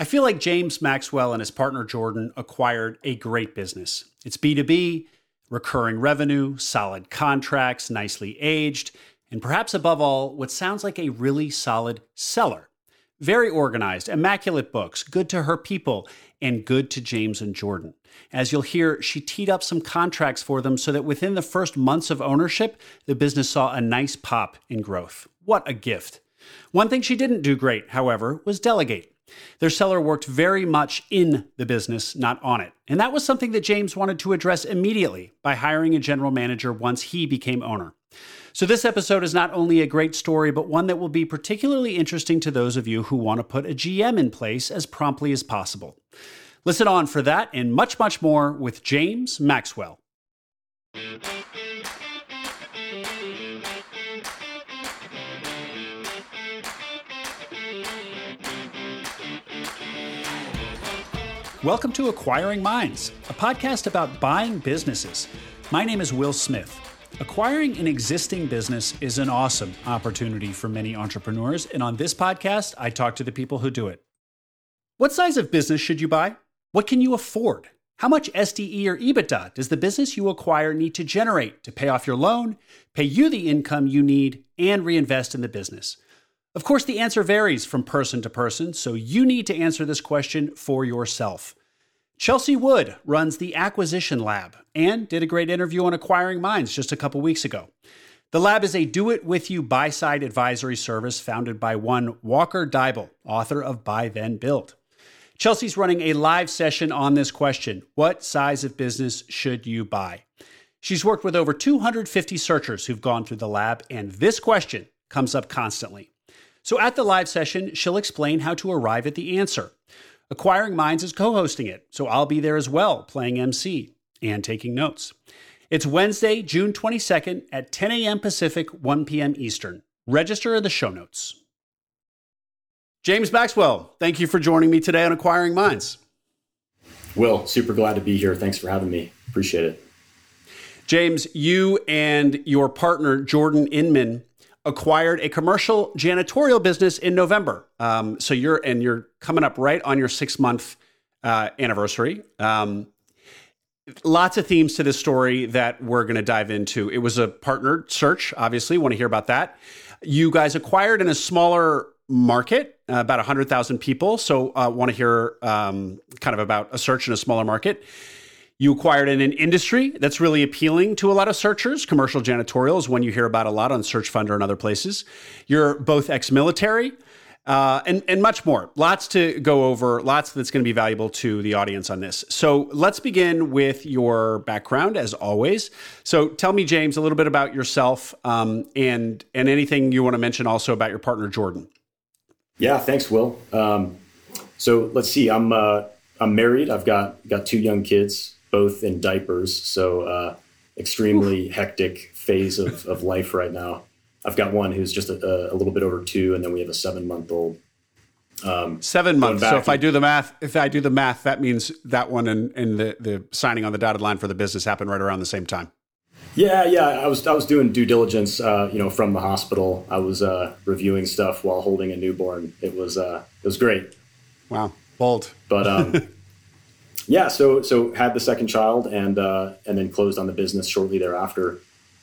I feel like James Maxwell and his partner Jordan acquired a great business. It's B2B, recurring revenue, solid contracts, nicely aged, and perhaps above all, what sounds like a really solid seller. Very organized, immaculate books, good to her people, and good to James and Jordan. As you'll hear, she teed up some contracts for them so that within the first months of ownership, the business saw a nice pop in growth. What a gift. One thing she didn't do great, however, was delegate. Their seller worked very much in the business, not on it. And that was something that James wanted to address immediately by hiring a general manager once he became owner. So, this episode is not only a great story, but one that will be particularly interesting to those of you who want to put a GM in place as promptly as possible. Listen on for that and much, much more with James Maxwell. Welcome to Acquiring Minds, a podcast about buying businesses. My name is Will Smith. Acquiring an existing business is an awesome opportunity for many entrepreneurs, and on this podcast, I talk to the people who do it. What size of business should you buy? What can you afford? How much SDE or EBITDA does the business you acquire need to generate to pay off your loan, pay you the income you need, and reinvest in the business? Of course, the answer varies from person to person, so you need to answer this question for yourself. Chelsea Wood runs the Acquisition Lab and did a great interview on acquiring minds just a couple weeks ago. The lab is a do it with you buy side advisory service founded by one Walker Deibel, author of Buy Then Build. Chelsea's running a live session on this question What size of business should you buy? She's worked with over 250 searchers who've gone through the lab, and this question comes up constantly. So at the live session, she'll explain how to arrive at the answer. Acquiring Minds is co hosting it, so I'll be there as well, playing MC and taking notes. It's Wednesday, June 22nd at 10 a.m. Pacific, 1 p.m. Eastern. Register in the show notes. James Maxwell, thank you for joining me today on Acquiring Minds. Will, super glad to be here. Thanks for having me. Appreciate it. James, you and your partner, Jordan Inman, acquired a commercial janitorial business in November. Um, so you're and you're coming up right on your six month uh, anniversary. Um, lots of themes to this story that we're going to dive into. It was a partnered search, obviously. Want to hear about that? You guys acquired in a smaller market, uh, about 100,000 people. So, uh, want to hear um, kind of about a search in a smaller market. You acquired in an industry that's really appealing to a lot of searchers. Commercial janitorial is one you hear about a lot on Search Funder and other places. You're both ex military. Uh, and, and much more. Lots to go over, lots that's going to be valuable to the audience on this. So let's begin with your background, as always. So tell me, James, a little bit about yourself um, and, and anything you want to mention also about your partner, Jordan. Yeah, thanks, Will. Um, so let's see. I'm uh, I'm married. I've got got two young kids both in diapers. So uh, extremely hectic phase of, of life right now. I've got one who's just a, a little bit over two, and then we have a seven month old. Um, seven months. So if I do the math, if I do the math, that means that one and, and the, the signing on the dotted line for the business happened right around the same time. Yeah, yeah. I was I was doing due diligence, uh, you know, from the hospital. I was uh, reviewing stuff while holding a newborn. It was uh, it was great. Wow, bold. But um, yeah, so so had the second child and uh, and then closed on the business shortly thereafter.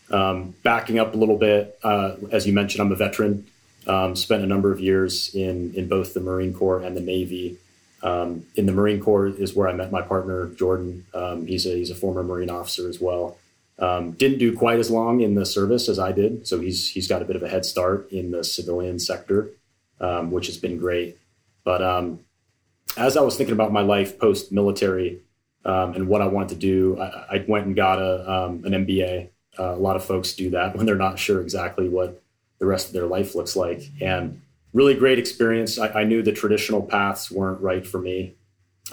Um, backing up a little bit, uh, as you mentioned, I'm a veteran. Um, spent a number of years in in both the Marine Corps and the Navy. Um, in the Marine Corps is where I met my partner Jordan. Um, he's a he's a former Marine officer as well. Um, didn't do quite as long in the service as I did, so he's he's got a bit of a head start in the civilian sector, um, which has been great. But as I was thinking about my life post military um, and what I wanted to do, I, I went and got a, um, an MBA. Uh, a lot of folks do that when they're not sure exactly what the rest of their life looks like. And really great experience. I, I knew the traditional paths weren't right for me.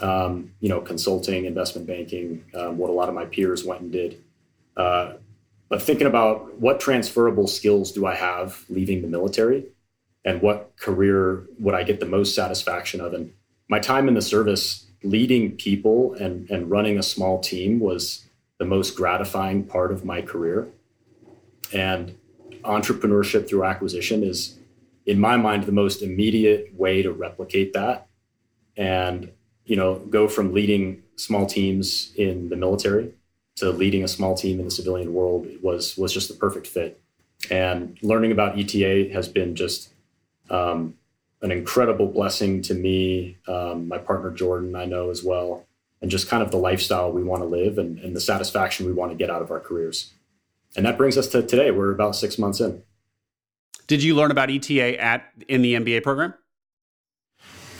Um, you know, consulting, investment banking, um, what a lot of my peers went and did. Uh, but thinking about what transferable skills do I have leaving the military and what career would I get the most satisfaction of? And my time in the service leading people and, and running a small team was the most gratifying part of my career. And entrepreneurship through acquisition is, in my mind, the most immediate way to replicate that. and you know go from leading small teams in the military to leading a small team in the civilian world was was just the perfect fit. And learning about ETA has been just um, an incredible blessing to me, um, my partner Jordan, I know as well, and just kind of the lifestyle we want to live and, and the satisfaction we want to get out of our careers. And that brings us to today. We're about six months in. Did you learn about ETA at in the MBA program?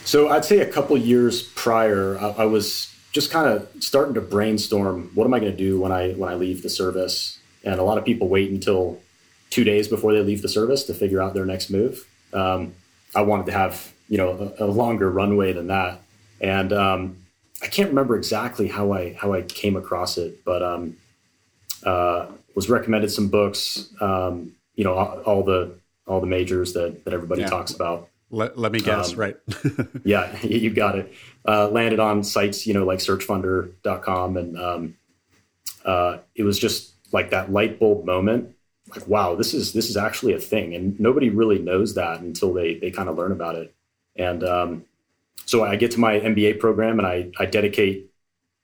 So I'd say a couple years prior, I, I was just kind of starting to brainstorm what am I going to do when I when I leave the service. And a lot of people wait until two days before they leave the service to figure out their next move. Um, I wanted to have you know a, a longer runway than that, and um, I can't remember exactly how I how I came across it, but um, uh, was recommended some books. Um, you know all, all, the all the majors that that everybody yeah. talks about. Let, let me guess, um, right? yeah, you got it. Uh, landed on sites, you know, like searchfunder.com. And um, uh, it was just like that light bulb moment. Like, wow, this is this is actually a thing. And nobody really knows that until they they kind of learn about it. And um, so I get to my MBA program and I, I dedicate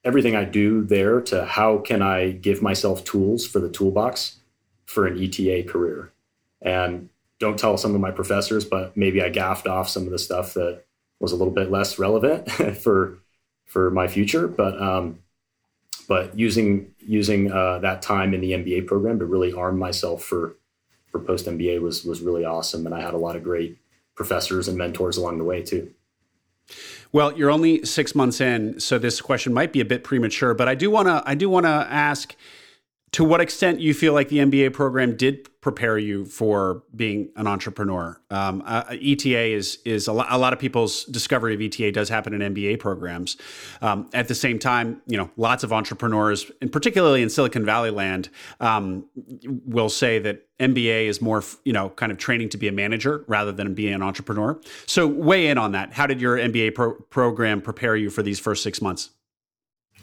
everything I do there to how can I give myself tools for the toolbox for an ETA career. And don't tell some of my professors, but maybe I gaffed off some of the stuff that was a little bit less relevant for for my future. But um, but using using uh, that time in the MBA program to really arm myself for for post MBA was was really awesome, and I had a lot of great professors and mentors along the way too. Well, you're only six months in, so this question might be a bit premature, but I do want to I do want to ask to what extent you feel like the MBA program did prepare you for being an entrepreneur. Um, uh, ETA is is a lot, a lot, of people's discovery of ETA does happen in MBA programs. Um, at the same time, you know, lots of entrepreneurs, and particularly in Silicon Valley land, um, will say that MBA is more, you know, kind of training to be a manager rather than being an entrepreneur. So, weigh in on that. How did your MBA pro- program prepare you for these first six months?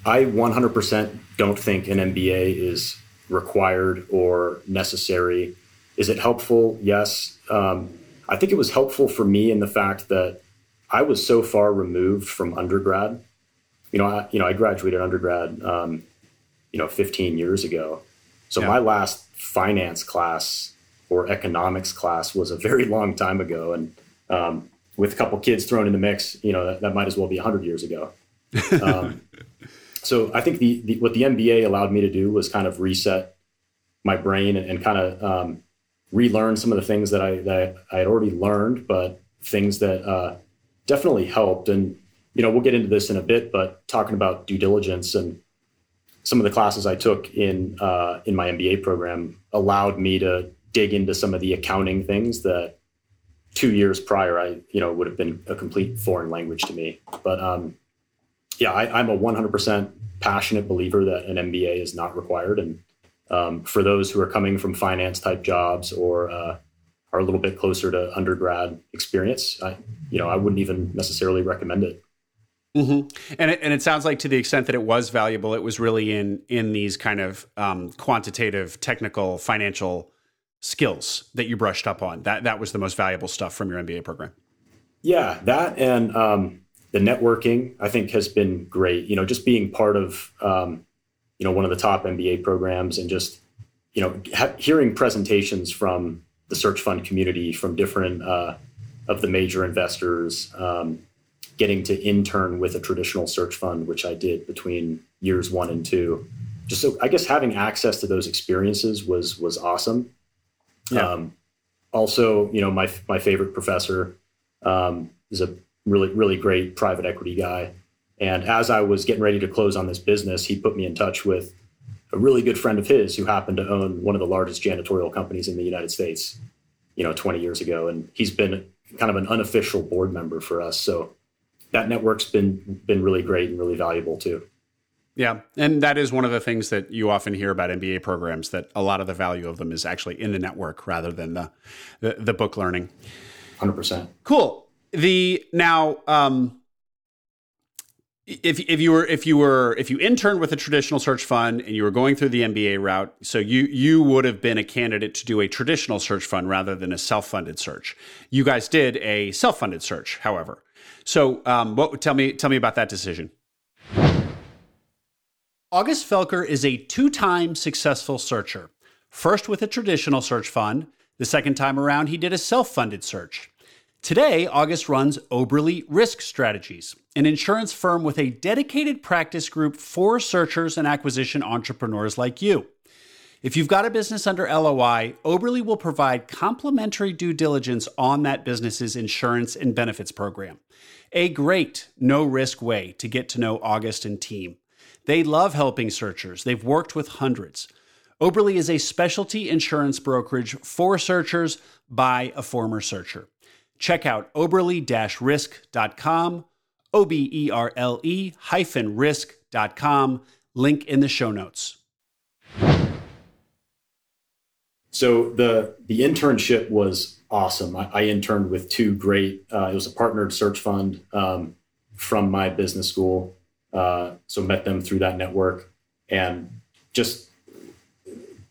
I 100% don't think an MBA is required or necessary. Is it helpful? Yes. Um, I think it was helpful for me in the fact that I was so far removed from undergrad. You know, I, you know, I graduated undergrad, um, you know, 15 years ago. So yeah. my last finance class or economics class was a very long time ago, and um, with a couple kids thrown in the mix, you know, that, that might as well be 100 years ago. Um, so I think the, the, what the MBA allowed me to do was kind of reset my brain and, and kind of um, relearn some of the things that I that I had already learned, but things that uh, definitely helped. And you know, we'll get into this in a bit, but talking about due diligence and some of the classes I took in uh, in my MBA program allowed me to dig into some of the accounting things that two years prior I you know would have been a complete foreign language to me. But um, yeah, I, am a 100% passionate believer that an MBA is not required. And um, for those who are coming from finance type jobs or uh, are a little bit closer to undergrad experience, I, you know, I wouldn't even necessarily recommend it. Mm-hmm. And it, and it sounds like to the extent that it was valuable, it was really in in these kind of um, quantitative, technical, financial skills that you brushed up on. That that was the most valuable stuff from your MBA program. Yeah, that and um, the networking I think has been great. You know, just being part of um, you know one of the top MBA programs and just you know ha- hearing presentations from the search fund community from different uh, of the major investors. Um, getting to intern with a traditional search fund, which I did between years one and two. Just so I guess having access to those experiences was was awesome. Yeah. Um, also, you know, my my favorite professor um, is a really really great private equity guy. And as I was getting ready to close on this business, he put me in touch with a really good friend of his who happened to own one of the largest janitorial companies in the United States, you know, 20 years ago. And he's been kind of an unofficial board member for us. So that network's been been really great and really valuable too. Yeah, and that is one of the things that you often hear about MBA programs that a lot of the value of them is actually in the network rather than the the, the book learning. Hundred percent. Cool the now um, if if you were if you were if you interned with a traditional search fund and you were going through the MBA route, so you you would have been a candidate to do a traditional search fund rather than a self-funded search. You guys did a self-funded search, however. So, um, what tell me tell me about that decision? August Felker is a two-time successful searcher. First with a traditional search fund, the second time around he did a self-funded search. Today, August runs Oberle Risk Strategies, an insurance firm with a dedicated practice group for searchers and acquisition entrepreneurs like you. If you've got a business under LOI, Oberle will provide complimentary due diligence on that business's insurance and benefits program. A great, no risk way to get to know August and team. They love helping searchers, they've worked with hundreds. Oberle is a specialty insurance brokerage for searchers by a former searcher. Check out oberle risk.com, O B E R L E hyphen risk.com, link in the show notes. So the the internship was awesome. I, I interned with two great. Uh, it was a partnered search fund um, from my business school. Uh, so met them through that network, and just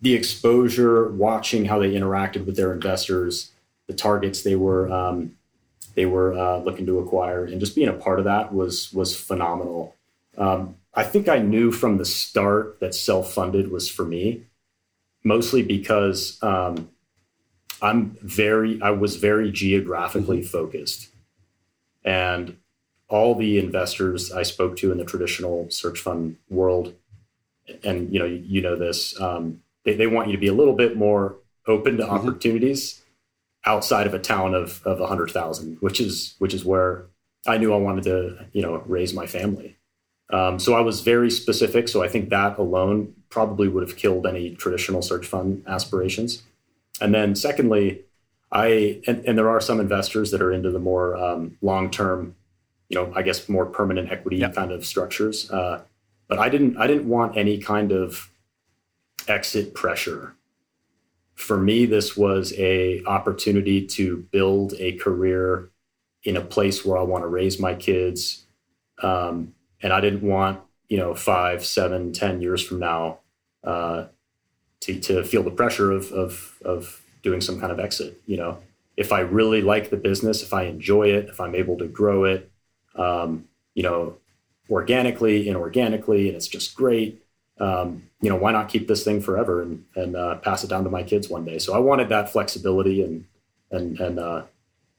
the exposure, watching how they interacted with their investors, the targets they were um, they were uh, looking to acquire, and just being a part of that was was phenomenal. Um, I think I knew from the start that self funded was for me mostly because um, I'm very, I was very geographically mm-hmm. focused. And all the investors I spoke to in the traditional search fund world, and you know, you, you know this, um, they, they want you to be a little bit more open to mm-hmm. opportunities outside of a town of of a hundred thousand, which is which is where I knew I wanted to, you know, raise my family. Um, so I was very specific. So I think that alone probably would have killed any traditional search fund aspirations. And then secondly, I and, and there are some investors that are into the more um, long term, you know, I guess more permanent equity yep. kind of structures. Uh, but I didn't I didn't want any kind of exit pressure. For me, this was a opportunity to build a career in a place where I want to raise my kids. Um, and I didn't want you know five, seven, ten years from now uh, to to feel the pressure of of of doing some kind of exit. You know, if I really like the business, if I enjoy it, if I'm able to grow it, um, you know, organically, inorganically, and it's just great. Um, you know, why not keep this thing forever and and uh, pass it down to my kids one day? So I wanted that flexibility and and and uh,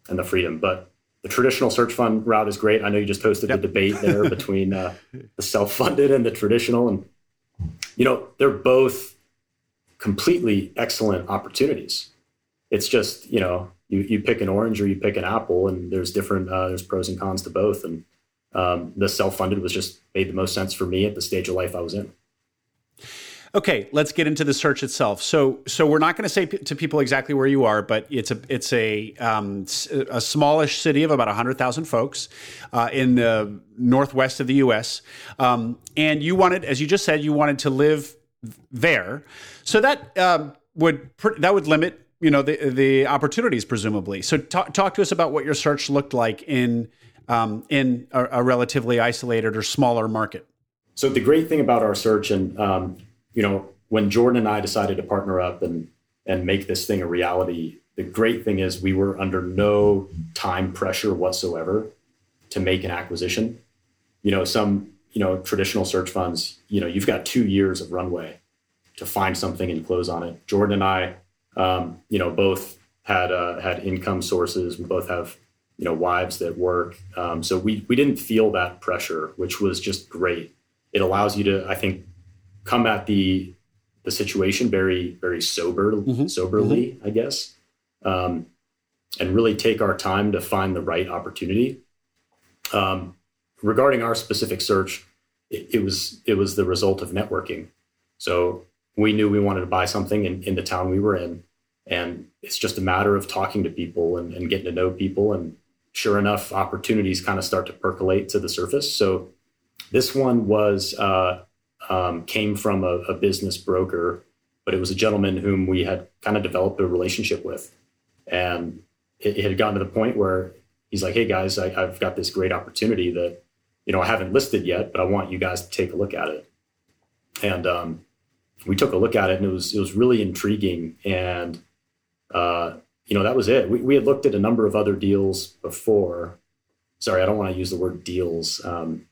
and the freedom, but the traditional search fund route is great. I know you just hosted yep. the debate there between uh, the self-funded and the traditional, and you know they're both completely excellent opportunities. It's just you know you you pick an orange or you pick an apple, and there's different uh, there's pros and cons to both. And um, the self-funded was just made the most sense for me at the stage of life I was in. Okay, let's get into the search itself. So, so we're not going to say p- to people exactly where you are, but it's a it's a um, a smallish city of about hundred thousand folks uh, in the northwest of the U.S. Um, and you wanted, as you just said, you wanted to live there. So that um, would pr- that would limit you know the the opportunities presumably. So talk talk to us about what your search looked like in um, in a, a, relatively isolated or smaller market. So the great thing about our search, and um, you know, when Jordan and I decided to partner up and and make this thing a reality, the great thing is we were under no time pressure whatsoever to make an acquisition. You know, some you know traditional search funds, you know, you've got two years of runway to find something and close on it. Jordan and I, um, you know, both had uh, had income sources. We both have you know wives that work, um, so we we didn't feel that pressure, which was just great. It allows you to, I think, come at the the situation very very sober mm-hmm. soberly, mm-hmm. I guess, um, and really take our time to find the right opportunity. Um, regarding our specific search, it, it, was it was the result of networking. So we knew we wanted to buy something in, in the town we were in, and it's just a matter of talking to people and, and getting to know people. And sure enough, opportunities kind of start to percolate to the surface. So this one was uh, um, came from a, a, business broker, but it was a gentleman whom we had kind of developed a relationship with. And it, it had gotten to the point where he's like, hey guys, I, I've got this great opportunity that, you know, I haven't listed yet, but I want you guys to take a look at it. And um, we took a look at it and it was, it was really intriguing. And, uh, you know, that was it. We, we had looked at a number of other deals before, sorry, I don't want to use the word deals. Um,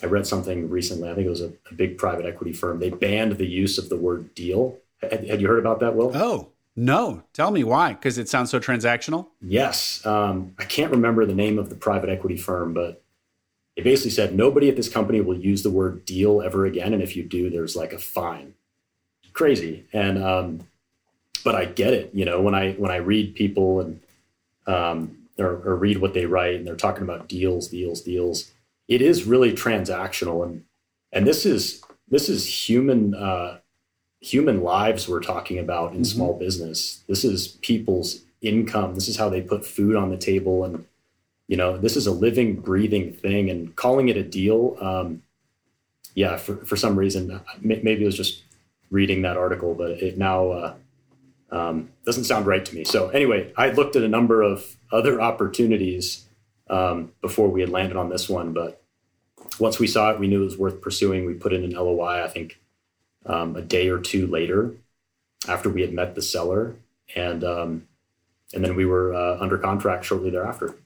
I read something recently. I think it was a, a, big private equity firm. They banned the use of the word deal. Had, had you heard about that, Will? Oh, no. Tell me why, because it sounds so transactional. Yes. Um, I can't remember the name of the private equity firm, but they basically said nobody at this company will use the word deal ever again. And if you do, there's like a fine. Crazy. And, um, but I get it. You know, when I, when I read people and, um, or, or read what they write and they're talking about deals, deals, deals, it is really transactional. And, and this is, this is human, uh, human lives we're talking about in mm-hmm. small business. This is people's income. This is how they put food on the table. And, you know, this is a living, breathing thing. And calling it a deal, um, yeah, for, for some reason, maybe it was just reading that article, but it now uh, um, doesn't sound right to me. So, anyway, I looked at a number of other opportunities um, before we had landed on this one. But once we saw it, we knew it was worth pursuing. We put in an LOI, I think um, a day or two later after we had met the seller. And, um, and then we were uh, under contract shortly thereafter.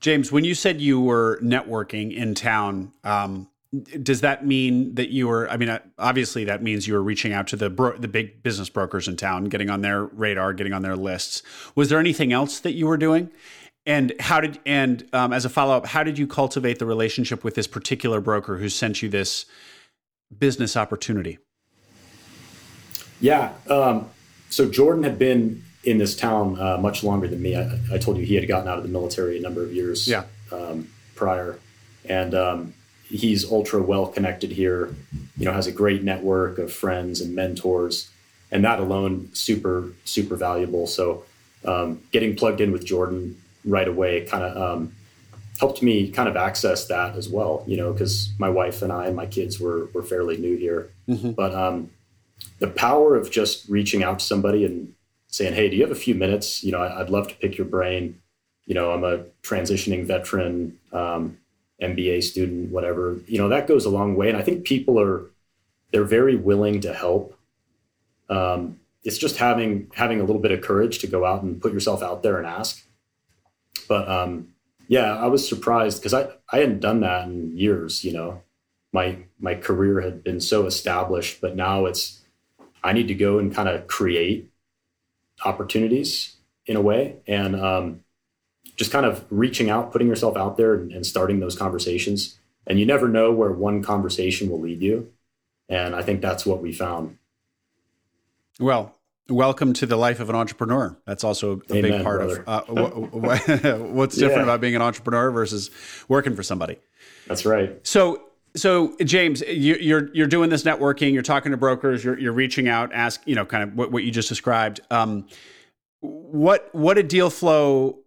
James, when you said you were networking in town, um, does that mean that you were? I mean, obviously that means you were reaching out to the bro- the big business brokers in town, getting on their radar, getting on their lists. Was there anything else that you were doing? And how did and um, as a follow up, how did you cultivate the relationship with this particular broker who sent you this business opportunity? Yeah. Um, so Jordan had been in this town uh, much longer than me. I, I, told you he had gotten out of the military a number of years yeah. um, prior, and um, he's ultra well connected here. You know, has a great network of friends and mentors, and that alone super super valuable. So, um, getting plugged in with Jordan right away kind of um, helped me kind of access that as well, you know, because my wife and I and my kids were, were fairly new here. Mm-hmm. But um, the power of just reaching out to somebody and saying, hey, do you have a few minutes? You know, I, would love to pick your brain. You know, I'm a transitioning veteran, um, MBA student, whatever. You know, that goes a long way. And I think people are, they're very willing to help. Um, it's just having having a little bit of courage to go out and put yourself out there and ask. But um, yeah, I was surprised because I, I hadn't done that in years, you know. My my career had been so established, but now it's I need to go and kind of create opportunities in a way and um, just kind of reaching out, putting yourself out there and, and starting those conversations. And you never know where one conversation will lead you. And I think that's what we found. Well, Welcome to the life of an entrepreneur. That's also a Amen, big part brother. of uh, what's different yeah. about being an entrepreneur versus working for somebody. That's right. So, so James, you, you're you're doing this networking. You're talking to brokers. You're you're reaching out, ask you know, kind of what, what you just described. Um, what what a deal flow,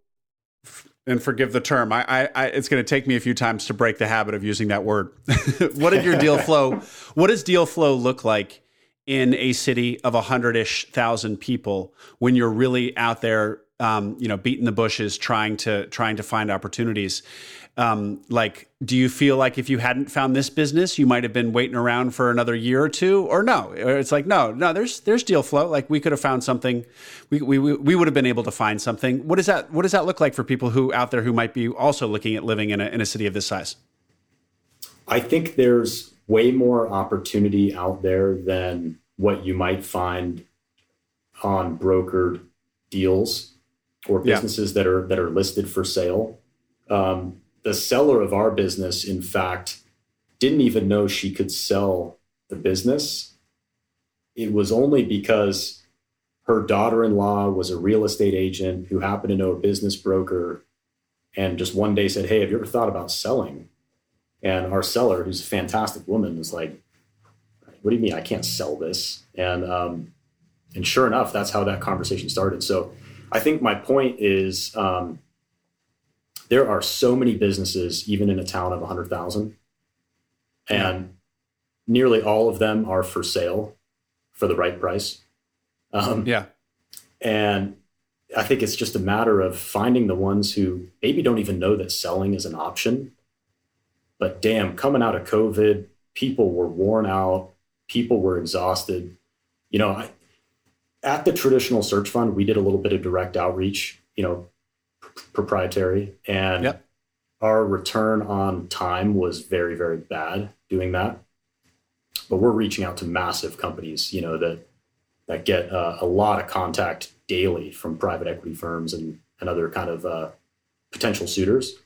and forgive the term. I, I, I it's going to take me a few times to break the habit of using that word. what did your deal flow? What does deal flow look like? In a city of a hundred ish thousand people when you're really out there, um, you know, beating the bushes, trying to trying to find opportunities. Um, like, do you feel like if you hadn't found this business, you might have been waiting around for another year or two, or no? It's like no, no. There's there's deal flow. Like we could have found something. We we we would have been able to find something. What does that What does that look like for people who out there who might be also looking at living in a in a city of this size? I think there's way more opportunity out there than what you might find on brokered deals or businesses yeah. that are that are listed for sale. Um, the seller of our business, in fact, didn't even know she could sell the business. It was only because her daughter-in-law was a real estate agent who happened to know a business broker and just one day said, Hey, have you ever thought about selling? And our seller, who's a fantastic woman, was like, "What do you mean I can't sell this?" And um, and sure enough, that's how that conversation started. So I think my point is um, there are so many businesses, even in a town of 100,000, and nearly all of them are for sale for the right price. Um, yeah. And I think it's just a matter of finding the ones who maybe don't even know that selling is an option but damn, coming out of COVID, people were worn out, people were exhausted. You know, I, at the traditional search fund, we did a little bit of direct outreach, you know, pr- proprietary, and yep. our return on time was very, very bad doing that. But we're reaching out to massive companies, you know, that that get uh, a lot of contact daily from private equity firms and, and other kind of uh, potential suitors.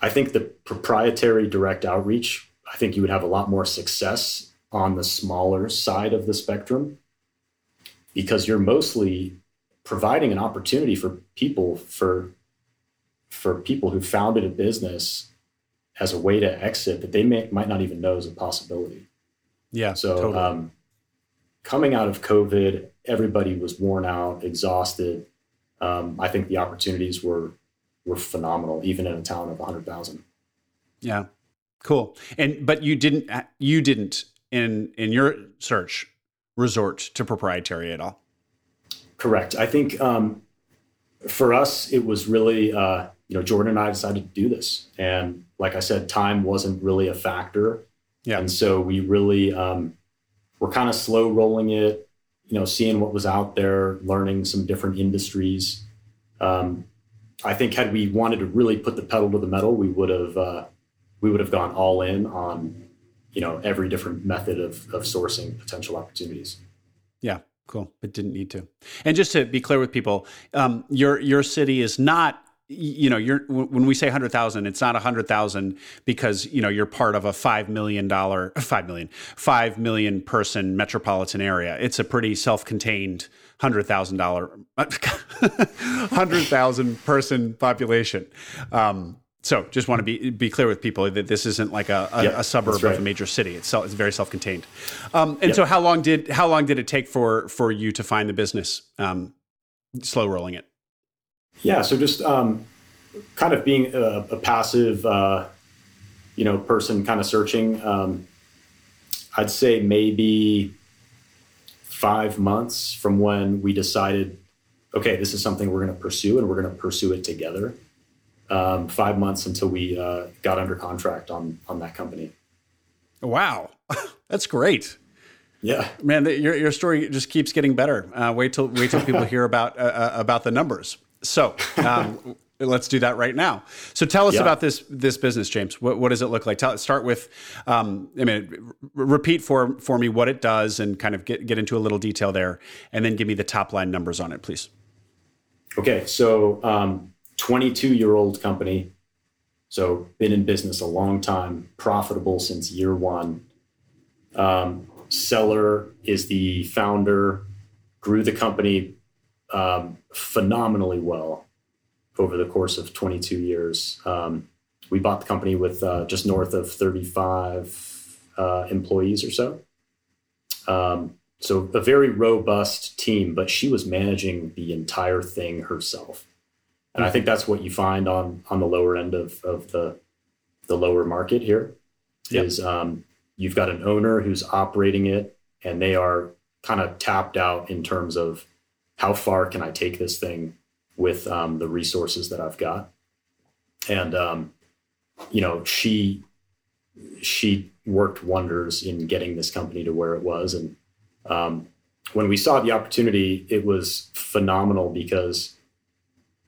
I think the proprietary direct outreach, I think you would have a lot more success on the smaller side of the spectrum because you're mostly providing an opportunity for people for for people who founded a business as a way to exit that they may, might not even know is a possibility. Yeah. So totally. um, coming out of COVID, everybody was worn out, exhausted. Um, I think the opportunities were were phenomenal, even in a town of 100,000. Yeah, cool. And but you didn't you didn't in in your search resort to proprietary at all. Correct. I think um, for us, it was really uh, you know Jordan and I decided to do this, and like I said, time wasn't really a factor. Yeah. And so we really um, were kind of slow rolling it, you know, seeing what was out there, learning some different industries. Um, I think had we wanted to really put the pedal to the metal, we would have uh, we would have gone all in on you know every different method of of sourcing potential opportunities. Yeah, cool. But didn't need to. And just to be clear with people, um, your your city is not you know you're when we say 100,000 it's not 100,000 because you know you're part of a 5 million dollar 5 million 5 million person metropolitan area it's a pretty self-contained $100,000 100,000 person population um, so just want to be be clear with people that this isn't like a, a, yep, a suburb right. of a major city. It's it's very self contained. Um, and yep. so how long did how long did it take for for you to find the business? Um, slow rolling it. Yeah, so just um, kind of being a, a passive, uh, you know, person, kind of searching. Um, I'd say maybe five months from when we decided, okay, this is something we're going to pursue, and we're going to pursue it together um, five months until we uh, got under contract on on that company. Wow, that's great. Yeah, man, the, your your story just keeps getting better. Uh, wait till wait till people hear about uh, uh about the numbers. So. Um, let's do that right now. So tell us yeah. about this this business, James. What, what does it look like? Tell, start with, um, I mean, r- repeat for for me what it does, and kind of get get into a little detail there, and then give me the top line numbers on it, please. Okay, so um, 22 year old company. So, been in business a long time, profitable since year one. Um, seller is the founder, grew the company um, phenomenally well over the course of 22 years. Um, we bought the company with uh, just north of 35 uh, employees or so. Um, so, a very robust team, but she was managing the entire thing herself and I think that's what you find on on the lower end of of the the lower market here yep. is um, you've got an owner who's operating it, and they are kind of tapped out in terms of how far can I take this thing with um, the resources that I've got, and um, you know she she worked wonders in getting this company to where it was, and um, when we saw the opportunity, it was phenomenal because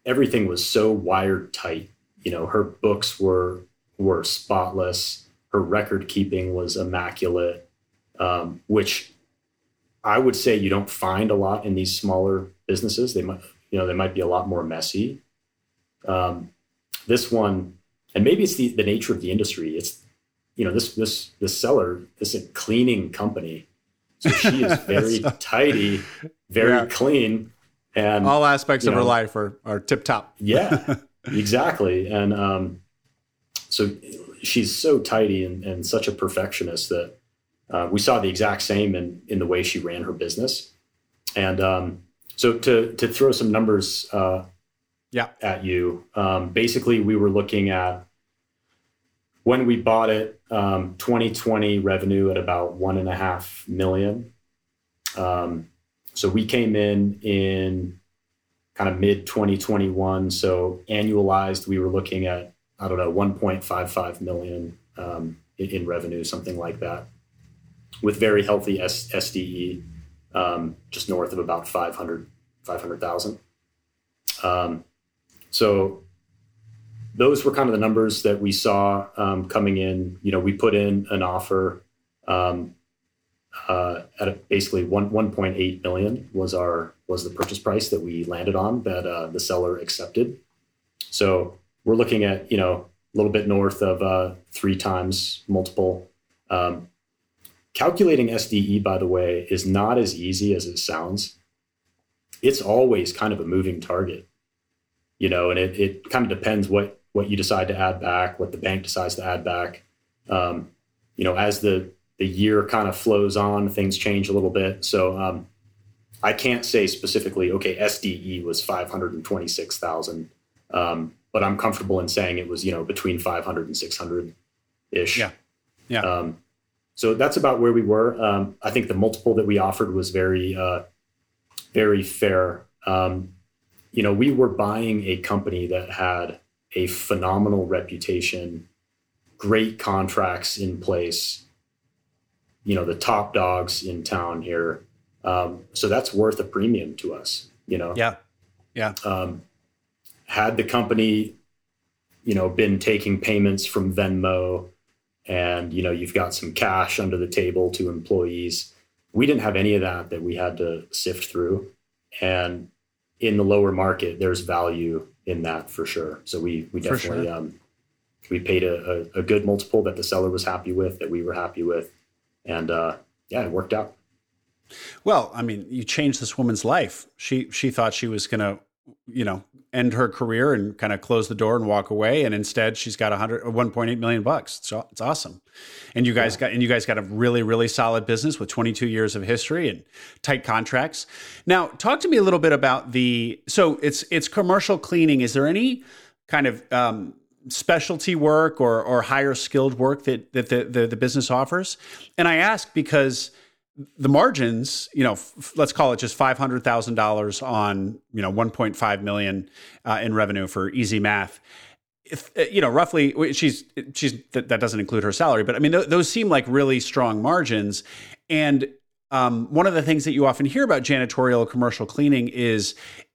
everything was so wired tight. You know, her books were were spotless. Her record keeping was immaculate, um, which I would say you don't find a lot in these smaller businesses. They might, you know, they might be a lot more messy. Um, this one, and maybe it's the, the nature of the industry. It's, you know, this this this seller, this is a cleaning company, so she is very tidy, very yeah. clean, and all aspects of know, her life are, are tip top. yeah, exactly. And um, so she's so tidy and, and such a perfectionist that uh, we saw the exact same in, in the way she ran her business. And um, so to, to throw some numbers uh, yeah. at you, um, basically we were looking at when we bought it, um, 2020 revenue at about one and a half million. Um, so we came in in kind of mid 2021. So annualized, we were looking at, I don't know, 1.55 million um, in, in, revenue, something like that, with very healthy S- SDE, um, just north of about 500, 500,000. Um, so those were kind of the numbers that we saw um, coming in. You know, we put in an offer um, uh, at a, basically one one point eight million was our was the purchase price that we landed on that uh, the seller accepted. So we're looking at you know a little bit north of uh, three times multiple. Um, calculating SDE, by the way, is not as easy as it sounds. It's always kind of a moving target, you know, and it, it kind of depends what what you decide to add back, what the bank decides to add back. Um, you know, as the the year kind of flows on, things change a little bit. So um, I can't say specifically, okay, SDE was 526,000. Um, but I'm comfortable in saying it was, you know, between 500 and 600 ish. Yeah. Yeah. Um, so that's about where we were. Um, I think the multiple that we offered was very, uh, very fair. Um, you know, we were buying a company that had a phenomenal reputation, great contracts in place, you know, the top dogs in town here. Um, so that's worth a premium to us, you know? Yeah. Yeah. Um, had the company, you know, been taking payments from Venmo and, you know, you've got some cash under the table to employees. We didn't have any of that that we had to sift through. And in the lower market, there's value in that for sure. So we, we definitely, sure. um, we paid a, a, a, good multiple that the seller was happy with, that we were happy with. And, uh, yeah, it worked out. Well, I mean, you changed this woman's life. She she thought she was going to you know end her career and kind of close the door and walk away. And instead she's got 100 1.8 million bucks. So it's awesome. And you guys yeah. got and you guys got a really really solid business with 22 years of history and tight contracts. Now talk to me a little bit about the so it's it's commercial cleaning. Is there any kind of um, specialty work or or higher skilled work that that the, the, the business offers? And i ask because the margins, you know, f- let's call it just five hundred thousand dollars on you know one point five million uh, in revenue for easy math. If, uh, you know, roughly, she's she's that, that doesn't include her salary, but I mean, th- those seem like really strong margins. And um, one of the things that you often hear about janitorial commercial cleaning is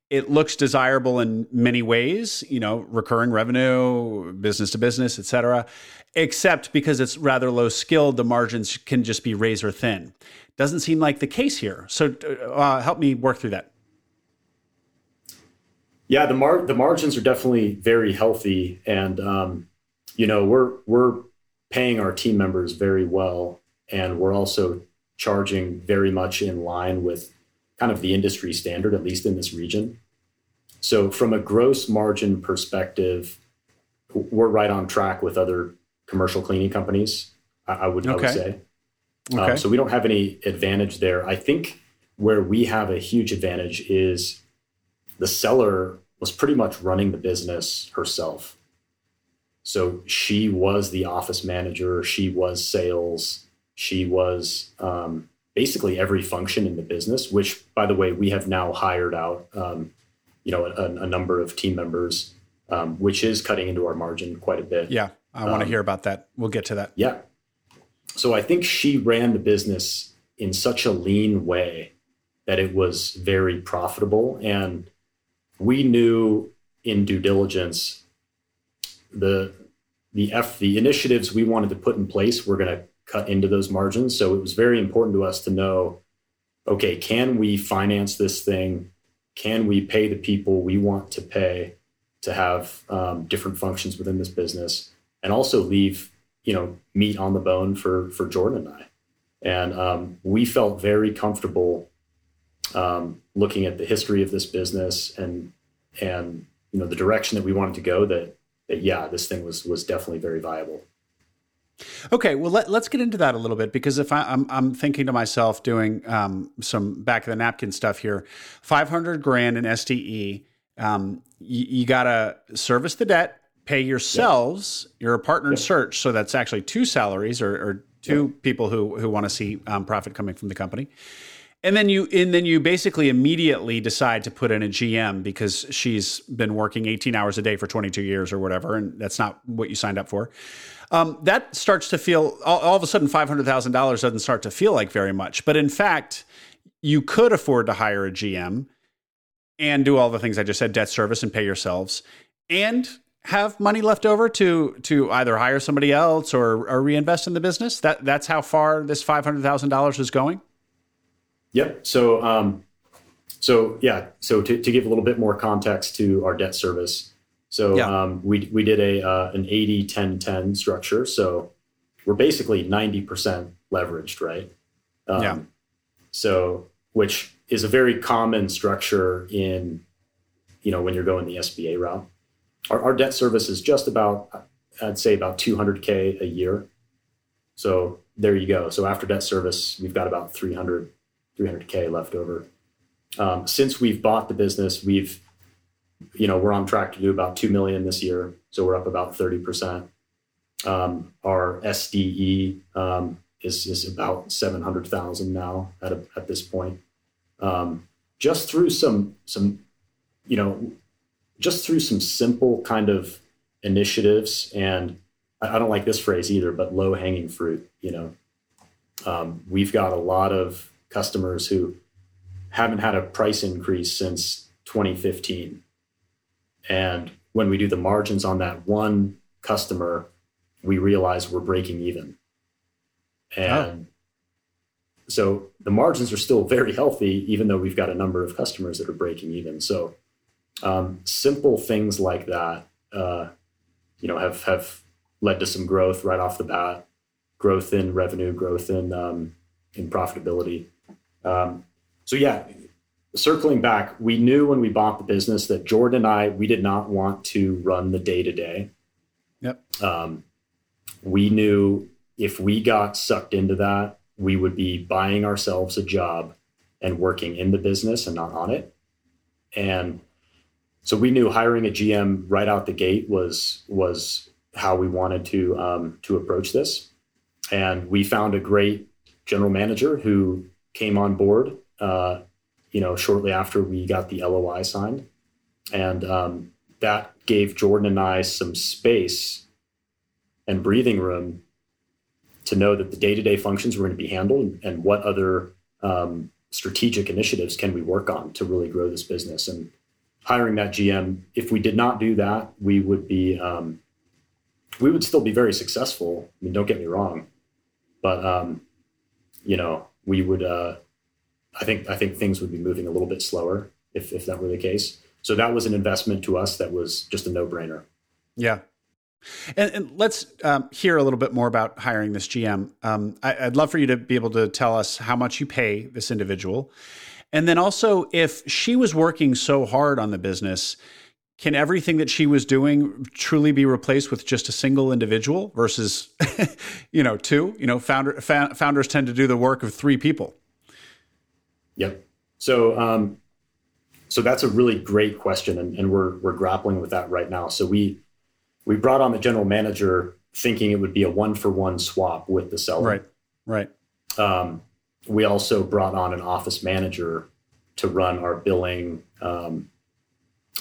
it looks desirable in many ways, you know, recurring revenue, business to business, et cetera, except because it's rather low skilled, the margins can just be razor thin. Doesn't seem like the case here. So uh, help me work through that. Yeah, the mar- the margins are definitely very healthy, and um, you know we're we're paying our team members very well, and we're also charging very much in line with kind of the industry standard, at least in this region. So from a gross margin perspective, we're right on track with other commercial cleaning companies. I, I would, okay. I would say. Um, okay. Um, so we don't have any advantage there. I think where we have a huge advantage is the seller was pretty much running the business herself. So she was the office manager, she was sales, she was um, basically every function in the business. Which, by the way, we have now hired out, um, you know, a, a, number of team members, um, which is cutting into our margin quite a bit. Yeah, I want to um, hear about that. We'll get to that. Yeah, so I think she ran the business in such a lean way that it was very profitable. And we knew in due diligence the the F the initiatives we wanted to put in place were going to cut into those margins. So it was very important to us to know, okay, can we finance this thing? Can we pay the people we want to pay to have um, different functions within this business, and also leave you know meat on the bone for for Jordan and I, and um, we felt very comfortable um, looking at the history of this business and and you know the direction that we wanted to go. That that yeah, this thing was was definitely very viable. Okay, well let, us get into that a little bit because if I, am I'm, I'm thinking to myself doing um, some back of the napkin stuff here, five hundred grand in SDE, um, you, you got to service the debt, pay yourselves yep. your partnered yep. In search. So that's actually two salaries or, or two yep. people who who want to see um, profit coming from the company. And then you and then you basically immediately decide to put in a GM because she's been working 18 hours a day for 22 years or whatever, and that's not what you signed up for. Um, that starts to feel all, all of a sudden five hundred thousand dollars doesn't start to feel like very much, but in fact, you could afford to hire a GM and do all the things I just said, debt service and pay yourselves, and have money left over to to either hire somebody else or, or reinvest in the business? That that's how far this five hundred thousand dollars is going. Yep. So um, so yeah. So to, to give a little bit more context to our debt service, so yeah. um, we we did a uh, an 80 10 10 structure. So we're basically ninety percent leveraged, right? Um, yeah. So which is a very common structure in you know when you're going the SBA route. Our, our debt service is just about I'd say about 200k a year. So there you go. So after debt service, we've got about 300 300k left over. Um, since we've bought the business, we've you know we're on track to do about 2 million this year. So we're up about 30 percent. Um, our SDE um, is is about 700,000 now at a, at this point. Um, just through some some you know just through some simple kind of initiatives and I, don't like this phrase either, but low hanging fruit. You know, um, we've got a lot of customers who haven't had a price increase since 2015, and when we do the margins on that one customer, we realize we're breaking even, and. Oh. So the margins are still very healthy, even though we've got a number of customers that are breaking even. So um, simple things like that, uh, you know, have have led to some growth right off the bat, growth in revenue, growth in um, in profitability. Um, so yeah, circling back, we knew when we bought the business that Jordan and I we did not want to run the day to day. Yep. Um, we knew if we got sucked into that, we would be buying ourselves a job and working in the business and not on it. And so we knew hiring a GM right out the gate was was how we wanted to um, to approach this, and we found a great general manager who came on board. Uh, you know, shortly after we got the LOI signed, and um, that gave Jordan and I some space and breathing room to know that the day to day functions were going to be handled and what other um, strategic initiatives can we work on to really grow this business and hiring that GM. If we did not do that, we would be um, we would still be very successful. I mean, don't get me wrong, but um, you know, we would. Uh, I think I think things would be moving a little bit slower if if that were the case. So that was an investment to us that was just a no brainer. Yeah. And, and let's um, hear a little bit more about hiring this GM. Um, I, would love for you to be able to tell us how much you pay this individual, and then also, if she was working so hard on the business, can everything that she was doing truly be replaced with just a single individual versus, you know, two? You know, founder, fa- founders tend to do the work of three people. Yep. So, um, so that's a really great question, and, and we're we're grappling with that right now. So we we brought on the general manager thinking it would be a one for one swap with the seller. Right. Right. Um, we also brought on an office manager to run our billing, um,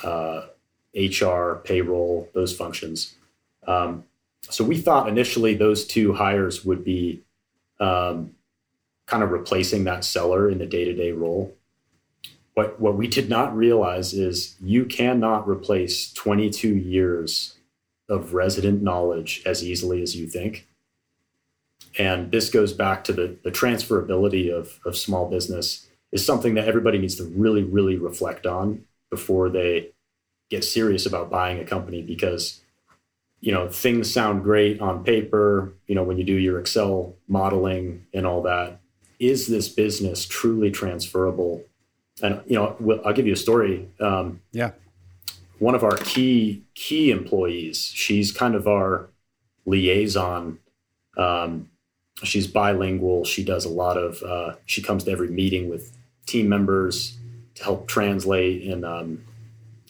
uh, HR, payroll, those functions. Um, so we thought initially those two hires would be um, kind of replacing that seller in the day to day role. What, what we did not realize is you cannot replace 22 years of resident knowledge as easily as you think. And this goes back to the, the transferability of, of small business is something that everybody needs to really, really reflect on before they get serious about buying a company because you know things sound great on paper you know when you do your excel modeling and all that. Is this business truly transferable? And you know i'll give you a story. Um, yeah. one of our key key employees she's kind of our liaison um, she's bilingual. She does a lot of. Uh, she comes to every meeting with team members to help translate. And um,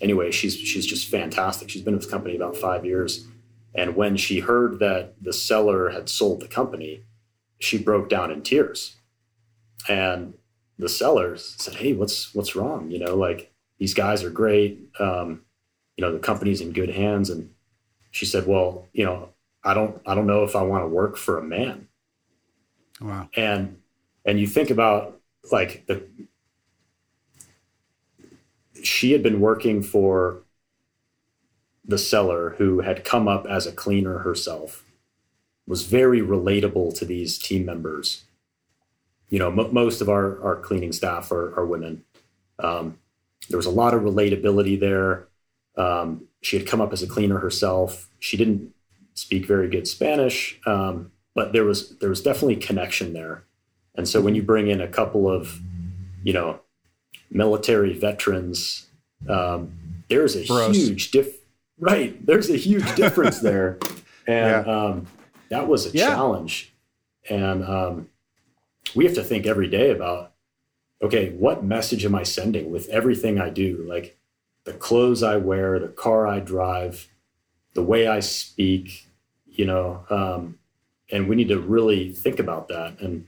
anyway, she's she's just fantastic. She's been with the company about five years. And when she heard that the seller had sold the company, she broke down in tears. And the seller said, "Hey, what's what's wrong? You know, like these guys are great. Um, you know, the company's in good hands." And she said, "Well, you know, I don't I don't know if I want to work for a man." Wow. And and you think about like the she had been working for the seller who had come up as a cleaner herself was very relatable to these team members. You know, m- most of our, our cleaning staff are, are women. Um, there was a lot of relatability there. Um, she had come up as a cleaner herself. She didn't speak very good Spanish, um, but there was there was definitely connection there. And so when you bring in a couple of, you know, military veterans, um, there's a huge diff. Right, there's a huge difference there, and yeah. um, that was a yeah. challenge. And um, we have to think every day about, okay, what message am I sending with everything I do? Like the clothes I wear, the car I drive, the way I speak, you know, um, and we need to really think about that. And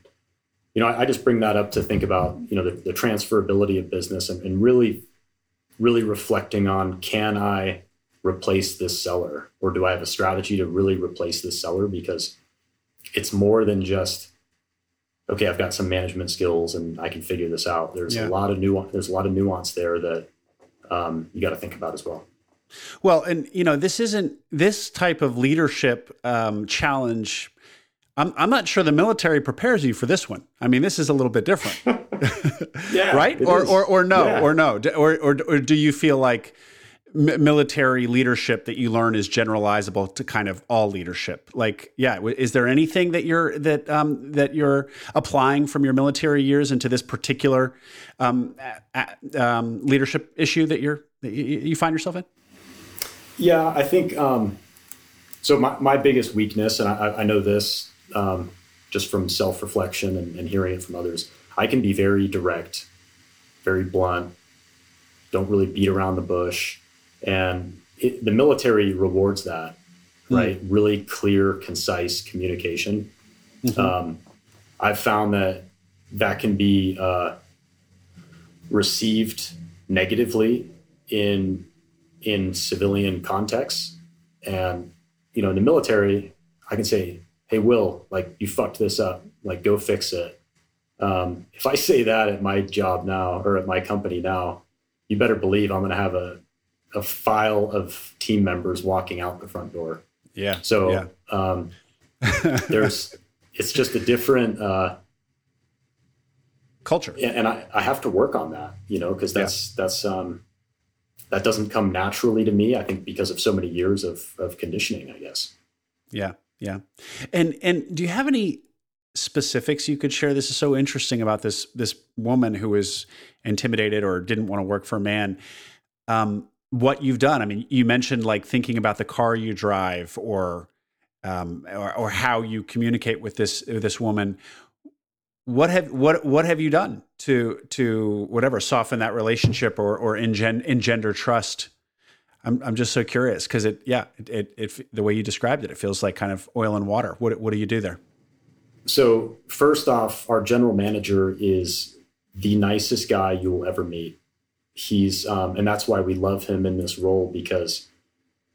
you know, I, I, just bring that up to think about you know the, the transferability of business and, and, really, really reflecting on can I replace this seller or do I have a strategy to really replace this seller because it's more than just okay I've got some management skills and I can figure this out. There's yeah. a lot of nuance. There's a lot of nuance there that um, you got to think about as well. Well, and you know, this isn't this type of leadership um, challenge. I'm I'm not sure the military prepares you for this one. I mean, this is a little bit different, yeah, right? Or, or or no, yeah. or no, or, or or do you feel like military leadership that you learn is generalizable to kind of all leadership like yeah is there anything that you're that um, that you're applying from your military years into this particular um, um, leadership issue that you're that you find yourself in yeah i think um, so my, my biggest weakness and i, I know this um, just from self-reflection and, and hearing it from others i can be very direct very blunt don't really beat around the bush and it, the military rewards that, mm right? Really clear, concise communication. Mm-hmm. Um, I've found that that can be uh, received negatively in in civilian contexts, and you know, in the military, I can say, "Hey, Will, like you fucked this up. Like, go fix it." Um, if I say that at my job now or at my company now, you better believe I'm going to have a a file of team members walking out the front door. Yeah. So yeah. Um, there's it's just a different uh, culture, and I, I have to work on that, you know, because that's yeah. that's um, that doesn't come naturally to me. I think because of so many years of of conditioning, I guess. Yeah, yeah. And and do you have any specifics you could share? This is so interesting about this this woman who was intimidated or didn't want to work for a man. Um, what you've done. I mean, you mentioned like thinking about the car you drive or um, or, or, how you communicate with this this woman. What have what what have you done to to whatever soften that relationship or or engender, engender trust? I'm I'm just so curious because it yeah it, it, it the way you described it it feels like kind of oil and water. What what do you do there? So first off, our general manager is the nicest guy you will ever meet he's um, and that's why we love him in this role because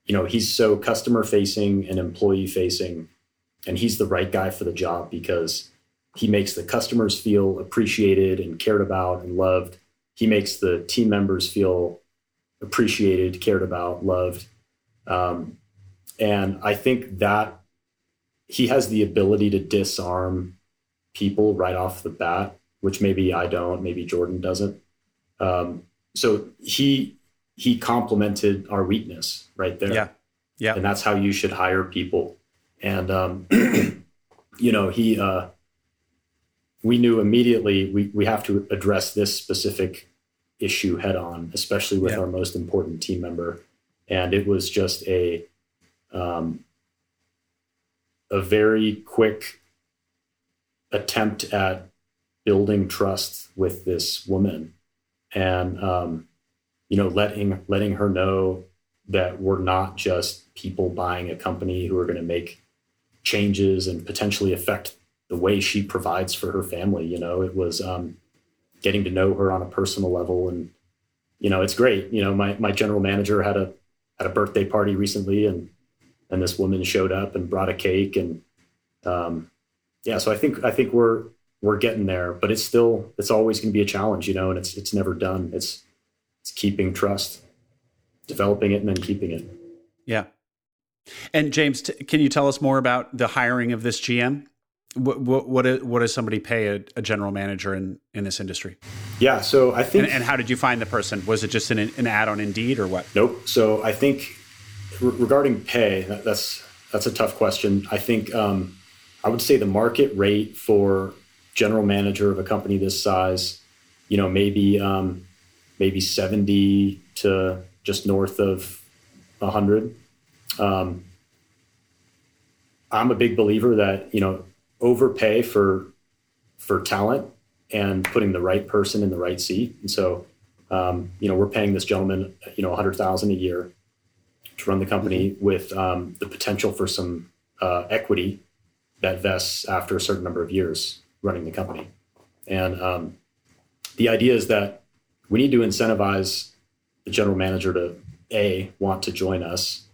you know he's so customer facing and employee facing and he's the right guy for the job because he makes the customers feel appreciated and cared about and loved he makes the team members feel appreciated cared about loved um, and i think that he has the ability to disarm people right off the bat which maybe i don't maybe jordan doesn't um, so he he complemented our weakness right there. Yeah. Yeah. And that's how you should hire people. And um, you know, he uh we knew immediately we, we have to address this specific issue head on, especially with yeah. our most important team member. And it was just a um, a very quick attempt at building trust with this woman and um, you know letting letting her know that we're not just people buying a company who are going to make changes and potentially affect the way she provides for her family you know it was um, getting to know her on a personal level and you know it's great you know my, my general manager had a had a birthday party recently and and this woman showed up and brought a cake and um, yeah so i think i think we're we're getting there, but it's still it's always going to be a challenge, you know, and it's it's never done. It's it's keeping trust, developing it, and then keeping it. Yeah. And James, t- can you tell us more about the hiring of this GM? What what what, what does somebody pay a, a, general manager in in this industry? Yeah, so I think. And, and how did you find the person? Was it just an, an ad on Indeed or what? Nope. So I think re- regarding pay, that, that's that's a tough question. I think um, I would say the market rate for general manager of a company this size, you know, maybe um, maybe seventy to just north of hundred. Um, I'm a big believer that you know overpay for for talent and putting the right person in the right seat. And so, um, you know, we're paying this gentleman, you know, a hundred thousand a year to run the company with um, the potential for some uh, equity that vests after a certain number of years running the company. And um, the idea is that we need to incentivize the general manager to a want to join us,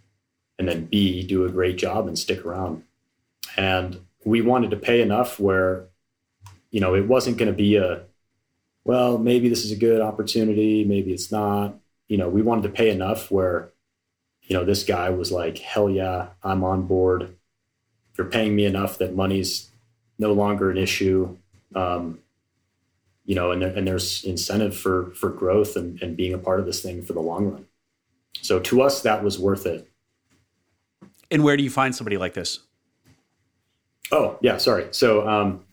and then b do a great job and stick around. And we wanted to pay enough where, you know, it wasn't going to be a, well, maybe this is a good opportunity, maybe it's not. You know, we wanted to pay enough where, you know, this guy was like, hell yeah, I'm on board. You're paying me enough that money's no longer an issue. Um, you know, and, there, and there's incentive for for growth and, and being a part of this thing for the long run. So to us, that was worth it. And where do you find somebody like this? Oh yeah, sorry. So um,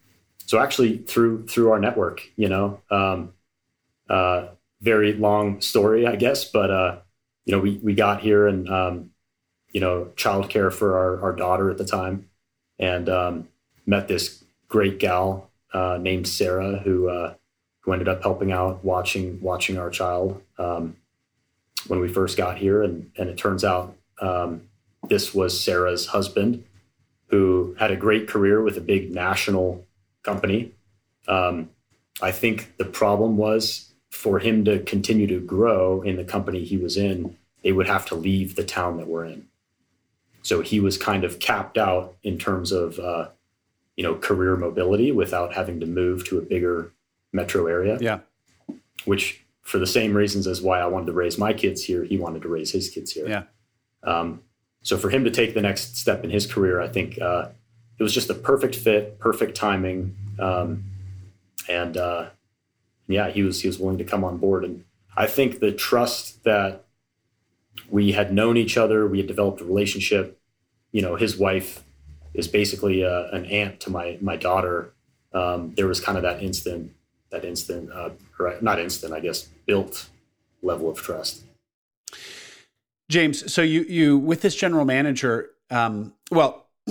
so actually through through our network, you know, um, uh, very long story, I guess, but uh, you know, we we got here and um, you know, childcare for our our daughter at the time, and um, met this great gal uh, named Sarah who uh, who ended up helping out watching watching our child um, when we first got here, and and it turns out um, this was Sarah's husband who had a great career with a big national company. Um, I think the problem was for him to continue to grow in the company he was in, they would have to leave the town that we're in. So he was kind of capped out in terms of, uh, you know, career mobility without having to move to a bigger metro area. Yeah. Which, for the same reasons as why I wanted to raise my kids here, he wanted to raise his kids here. Yeah. Um, so for him to take the next step in his career, I think uh, it was just a perfect fit, perfect timing, um, and uh, yeah, he was he was willing to come on board. And I think the trust that we had known each other, we had developed a relationship. You know, his wife is basically uh, an aunt to my my daughter. Um, there was kind of that instant, that instant, uh, not instant, I guess, built level of trust. James, so you you with this general manager, um, well,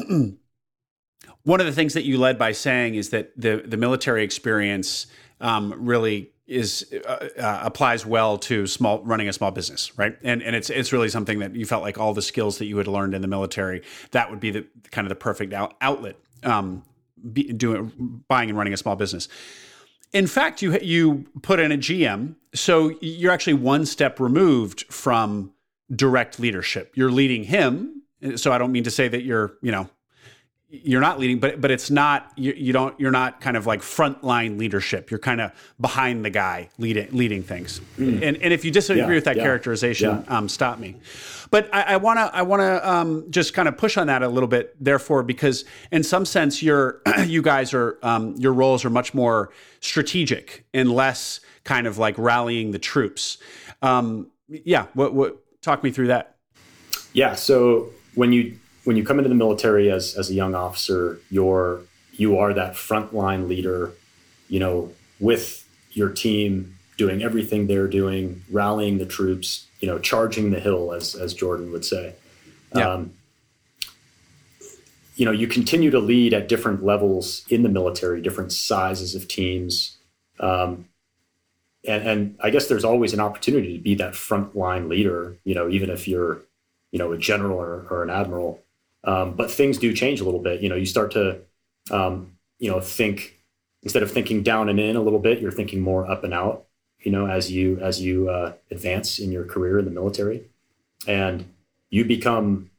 one of the things that you led by saying is that the the military experience um, really is uh, uh, applies well to small running a small business, right? And and it's it's really something that you felt like all the skills that you had learned in the military that would be the kind of the perfect out, outlet um, doing buying and running a small business. In fact, you you put in a GM, so you're actually one step removed from direct leadership. You're leading him. So I don't mean to say that you're, you know, you're not leading, but but it's not you, you don't you're not kind of like frontline leadership. You're kind of behind the guy leading leading things. Mm. And and if you disagree yeah, with that yeah, characterization, yeah. um, stop me. But I want to I want to um, just kind of push on that a little bit. Therefore, because in some sense, you're you guys are um, your roles are much more strategic and less kind of like rallying the troops. Um, yeah. What what talk me through that. Yeah. So when you when you come into the military as as a young officer, you're you are that frontline leader, you know, with your team doing everything they're doing, rallying the troops, you know, charging the hill, as as Jordan would say. Yeah. Um, you know, you continue to lead at different levels in the military, different sizes of teams. Um, and, and I guess there's always an opportunity to be that frontline leader, you know, even if you're, you know, a general or, or an admiral. Um, but things do change a little bit. You know, you start to, um, you know, think instead of thinking down and in a little bit, you're thinking more up and out. You know, as you as you uh, advance in your career in the military, and you become,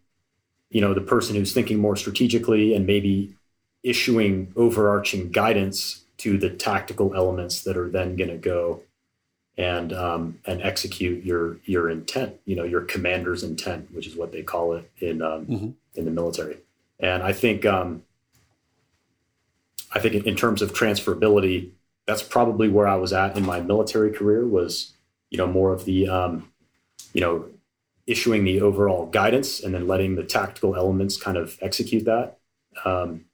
you know, the person who's thinking more strategically and maybe issuing overarching guidance to the tactical elements that are then going to go and um, and execute your your intent. You know, your commander's intent, which is what they call it in um, mm-hmm. in the military. And I think um, I think in terms of transferability, that's probably where I was at in my military career. Was you know more of the um, you know issuing the overall guidance and then letting the tactical elements kind of execute that. Um,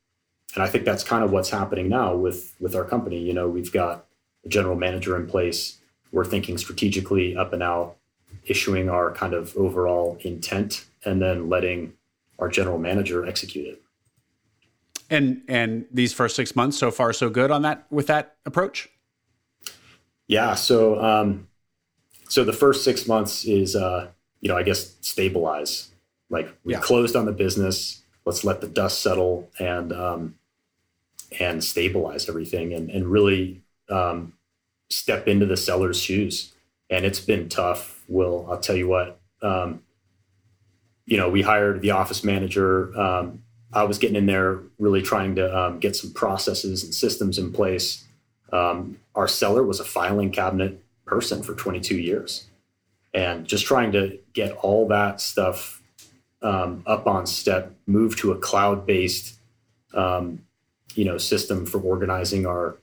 and I think that's kind of what's happening now with with our company. You know, we've got a general manager in place. We're thinking strategically up and out, issuing our kind of overall intent, and then letting our general manager execute it. And and these first six months, so far, so good on that with that approach. Yeah. So um, so the first six months is uh, you know I guess stabilize. Like we yeah. closed on the business. Let's let the dust settle and um, and stabilize everything and, and really um, step into the seller's shoes. And it's been tough. Will I'll tell you what. Um, you know, we hired the office manager. Um, I was getting in there, really trying to um, get some processes and systems in place. Um, our seller was a filing cabinet person for 22 years, and just trying to get all that stuff um, up on step, move to a cloud-based um, you know system for organizing our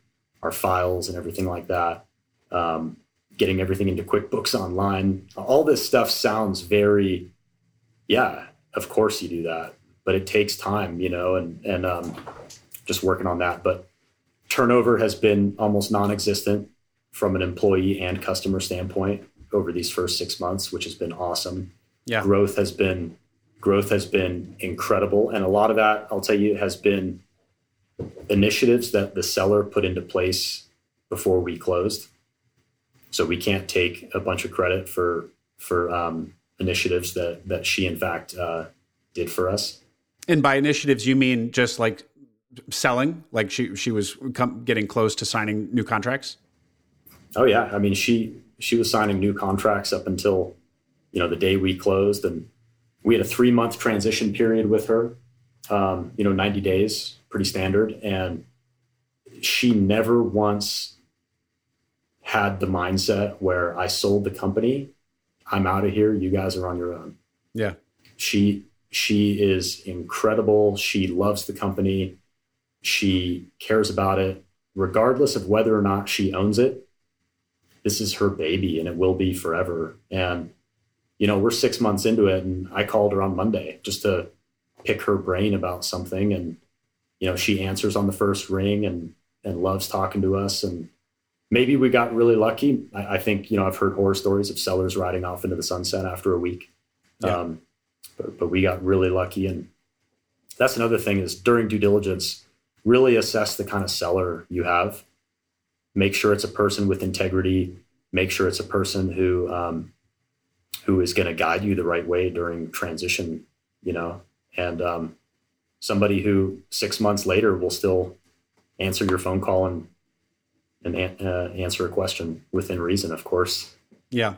our files and everything like that um, getting everything into quickbooks online. All this stuff sounds very yeah of course you do that but it takes time you know and and um, just working on that. But turnover has been almost non-existent from an employee and customer standpoint over these first six months which has been awesome. Yeah. Growth has been growth has been incredible. And a lot of that i'll tell you has been initiatives that the seller put into place before we closed. So we can't take a bunch of credit for for um, initiatives that that she in fact uh, did for us. And by initiatives, you mean just like selling, like she she was com- getting close to signing new contracts. Oh yeah, I mean she she was signing new contracts up until you know the day we closed, and we had a three month transition period with her. Um, you know, ninety days pretty standard. And she never once had the mindset where I sold the company, I'm out of here, you guys are on your own. Yeah. She she is incredible. She loves the company. She cares about it regardless of whether or not she owns it. This is her baby and it will be forever. And you know, we're 6 months into it and I called her on Monday just to pick her brain about something and you know, she answers on the first ring and and loves talking to us. And maybe we got really lucky. I, I think you know I've heard horror stories of sellers riding off into the sunset after a week. Yeah. Um, but, but we got really lucky, and that's another thing is during due diligence, really assess the kind of seller you have. Make sure it's a person with integrity. Make sure it's a person who um, who is going to guide you the right way during transition. You know, and um, somebody who six months later will still answer your phone call and and uh, answer a question within reason, of course. Yeah.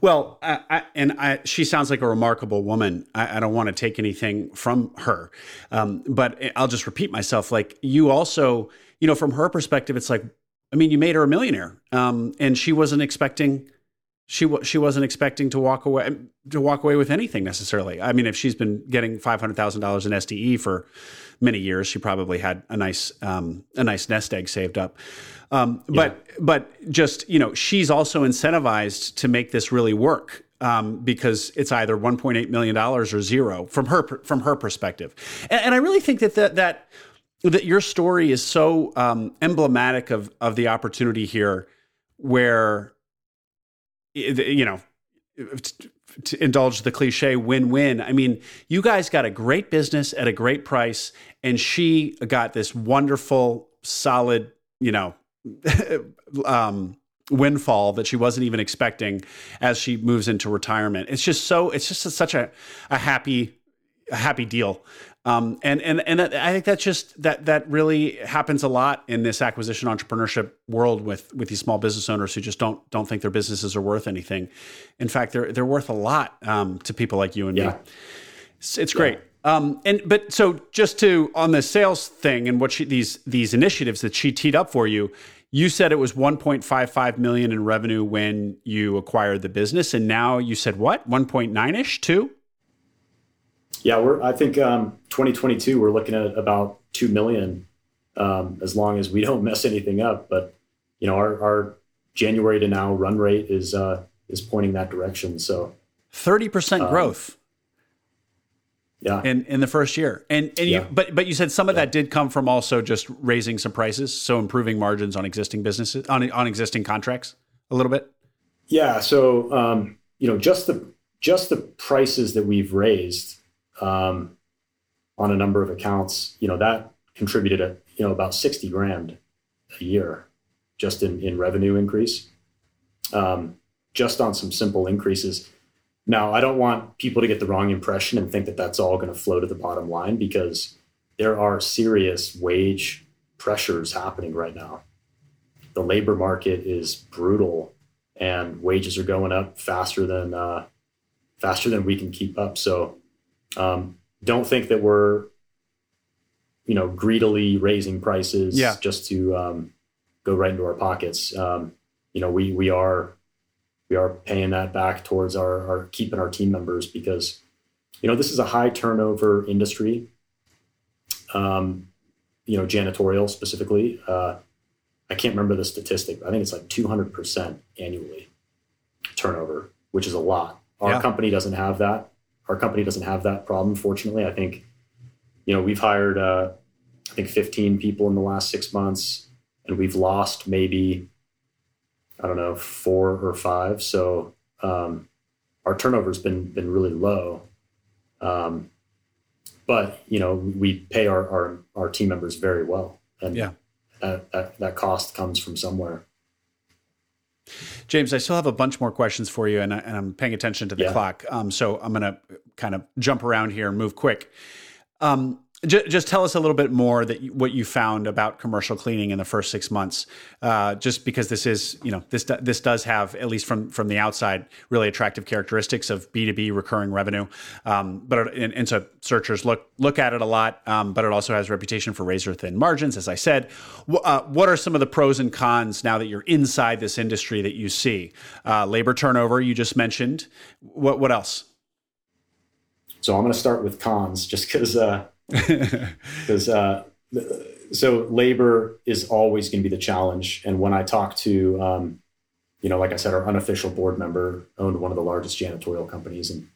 Well, I, I, and I, she sounds like a remarkable woman. I, don't want to take anything from her, um, but I'll just repeat myself. Like you also, you know, from her perspective, it's like, I mean, you made her a millionaire, um, and she wasn't expecting she she wasn't expecting to walk away to walk away with anything necessarily. I mean, if she's been getting five hundred thousand dollars in SDE for many years, she probably had a nice um, a nice nest egg saved up. Um, yeah. But but just you know, she's also incentivized to make this really work. Um, because it's either 1.8 million dollars or zero from her from her perspective, and, and I really think that that that that your story is so um, emblematic of of the opportunity here, where you know, to indulge the cliche win-win. I mean, you guys got a great business at a great price and she got this wonderful solid, you know, um, windfall that she wasn't even expecting as she moves into retirement. It's just so it's just a, such a a happy a happy deal. Um, and and and I think that's just that that really happens a lot in this acquisition entrepreneurship world with with these small business owners who just don't don't think their businesses are worth anything. In fact, they're they're worth a lot um, to people like you and yeah. me. It's, it's yeah. great. Um, and but so just to on the sales thing and what she, these these initiatives that she teed up for you, you said it was 1.55 million in revenue when you acquired the business, and now you said what? 1.9 ish, two? Yeah, we're. I think um, 2022 we're looking at about two million, um, as long as we don't mess anything up. But you know, our, our January to now run rate is uh, is pointing that direction. So 30 percent um, growth. Yeah. In in the first year. And and yeah. you but but you said some of yeah. that did come from also just raising some prices, so improving margins on existing businesses on on existing contracts a little bit. Yeah, so um, you know, just the just the prices that we've raised um, on a number of accounts, you know, that contributed a, you know about 60 grand a year just in, in revenue increase. Um, just on some simple increases now, I don't want people to get the wrong impression and think that that's all going to flow to the bottom line because there are serious wage pressures happening right now. The labor market is brutal, and wages are going up faster than uh, faster than we can keep up. So, um, don't think that we're you know greedily raising prices yeah. just to um, go right into our pockets. Um, you know, we we are we are paying that back towards our, our keeping our team members because you know this is a high turnover industry um, you know janitorial specifically uh, i can't remember the statistic i think it's like 200% annually turnover which is a lot our yeah. company doesn't have that our company doesn't have that problem fortunately i think you know we've hired uh, i think 15 people in the last six months and we've lost maybe I don't know, four or five. So um, our turnover's been been really low. Um, but you know, we pay our, our, our team members very well, and yeah, that, that, that cost comes from somewhere. James, I still have a bunch more questions for you, and, I, am paying attention to the yeah. clock. Um, so I'm going to kind of jump around here and move quick. Um, just tell us a little bit more that you, what you found about commercial cleaning in the first six months. Uh, just because this is, you know, this this does have at least from from the outside really attractive characteristics of B two B recurring revenue. Um, but and, and, so searchers look look at it a lot. Um, but it also has reputation for razor thin margins, as I said. W- uh, what are some of the pros and cons now that you're inside this industry that you see? Uh, labor turnover you just mentioned. What what else? So I'm going to start with cons, just because uh, because uh, so labor is always going to be the challenge. And when I talk to, um, you know, like I said, our unofficial board member owned one of the largest janitorial companies, and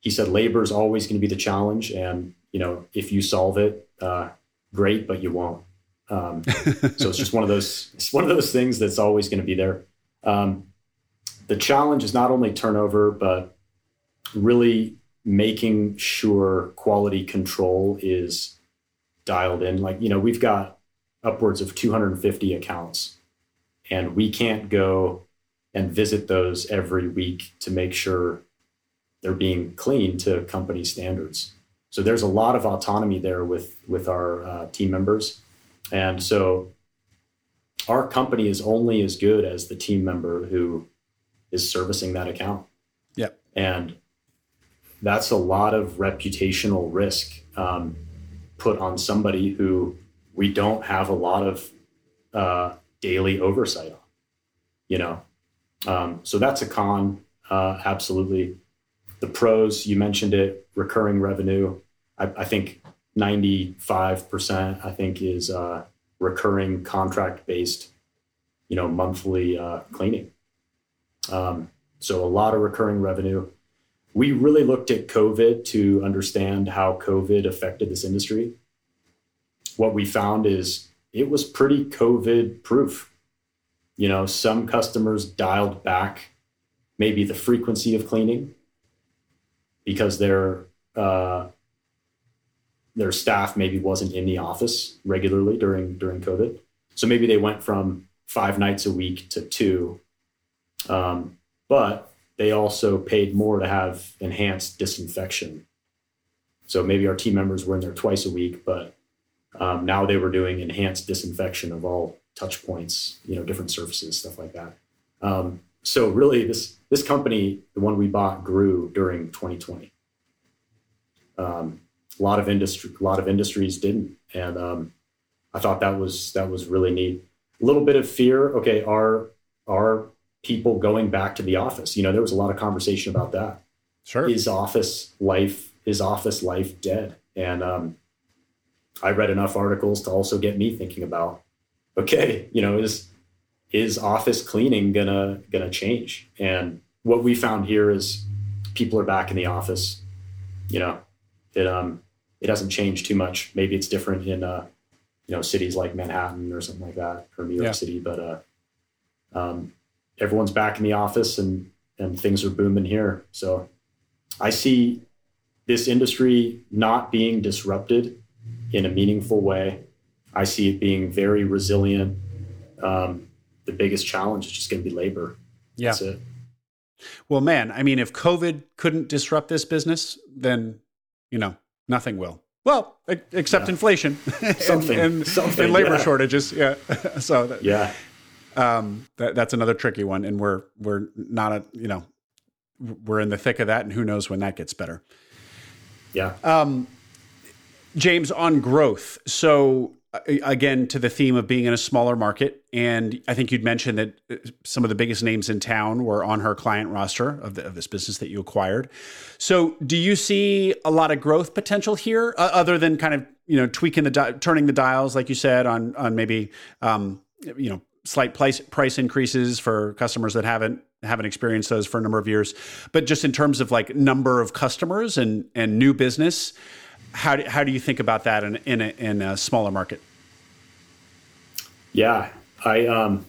he said labor is always going to be the challenge. And you know, if you solve it, uh, great, but you won't. Um, so it's just one of those. It's one of those things that's always going to be there. Um, the challenge is not only turnover, but really making sure quality control is dialed in. Like, you know, we've got upwards of 250 accounts, and we can't go and visit those every week to make sure they're being clean to company standards. So there's a lot of autonomy there with with our uh, team members, and so our company is only as good as the team member who is servicing that account. Yep. And that's a lot of reputational risk um, put on somebody who we don't have a lot of uh, daily oversight on. You know, um, so that's a con. Uh, absolutely. The pros, you mentioned it, recurring revenue. I, I think 95%, I think, is uh, recurring contract based, you know, monthly uh, cleaning. Um, so a lot of recurring revenue we really looked at COVID to understand how COVID affected this industry. What we found is it was pretty COVID proof. You know, some customers dialed back maybe the frequency of cleaning because their uh, their staff maybe wasn't in the office regularly during during COVID. So maybe they went from five nights a week to two. Um, but they also paid more to have enhanced disinfection. So maybe our team members were in there twice a week, but um, now they were doing enhanced disinfection of all touch points, you know, different surfaces, stuff like that. Um, so really, this this company, the one we bought, grew during 2020. Um, a lot of industry, a lot of industries didn't, and um, I thought that was that was really neat. a little bit of fear. Okay, our are people going back to the office? You know, there was a lot of conversation about that. Sure. Is office life is office life dead? And um, I read enough articles to also get me thinking about, okay, you know, is is office cleaning gonna gonna change? And what we found here is people are back in the office. You know, it um it hasn't changed too much. Maybe it's different in uh you know cities like Manhattan or something like that or New York yeah. City, but uh um everyone's back in the office and and things are booming here. So I see this industry not being disrupted in a meaningful way. I see it being very resilient. Um, the biggest challenge is just going to be labor. Yeah. That's it. Well, man, I mean, if COVID couldn't disrupt this business, then, you know, nothing will. Well, except yeah. inflation something, and, and, something, and labor yeah. shortages. Yeah. so, that, yeah. Um, that, that's another tricky one. And we're, we're not a, you know, we're in the thick of that and who knows when that gets better. Yeah. Um, James, on growth. So, again, to the theme of being in a smaller market, and I think you'd mentioned that uh, some of the biggest names in town were on her client roster of, the, of this business that you acquired. So, do you see a lot of growth potential here, uh, other than kind of you know tweaking the di- turning the dials, like you said, on on maybe um, you know slight price price increases for customers that haven't haven't experienced those for a number of years, but just in terms of like number of customers and and new business how do, how do you think about that in, in, a, in a smaller market? Yeah, I um,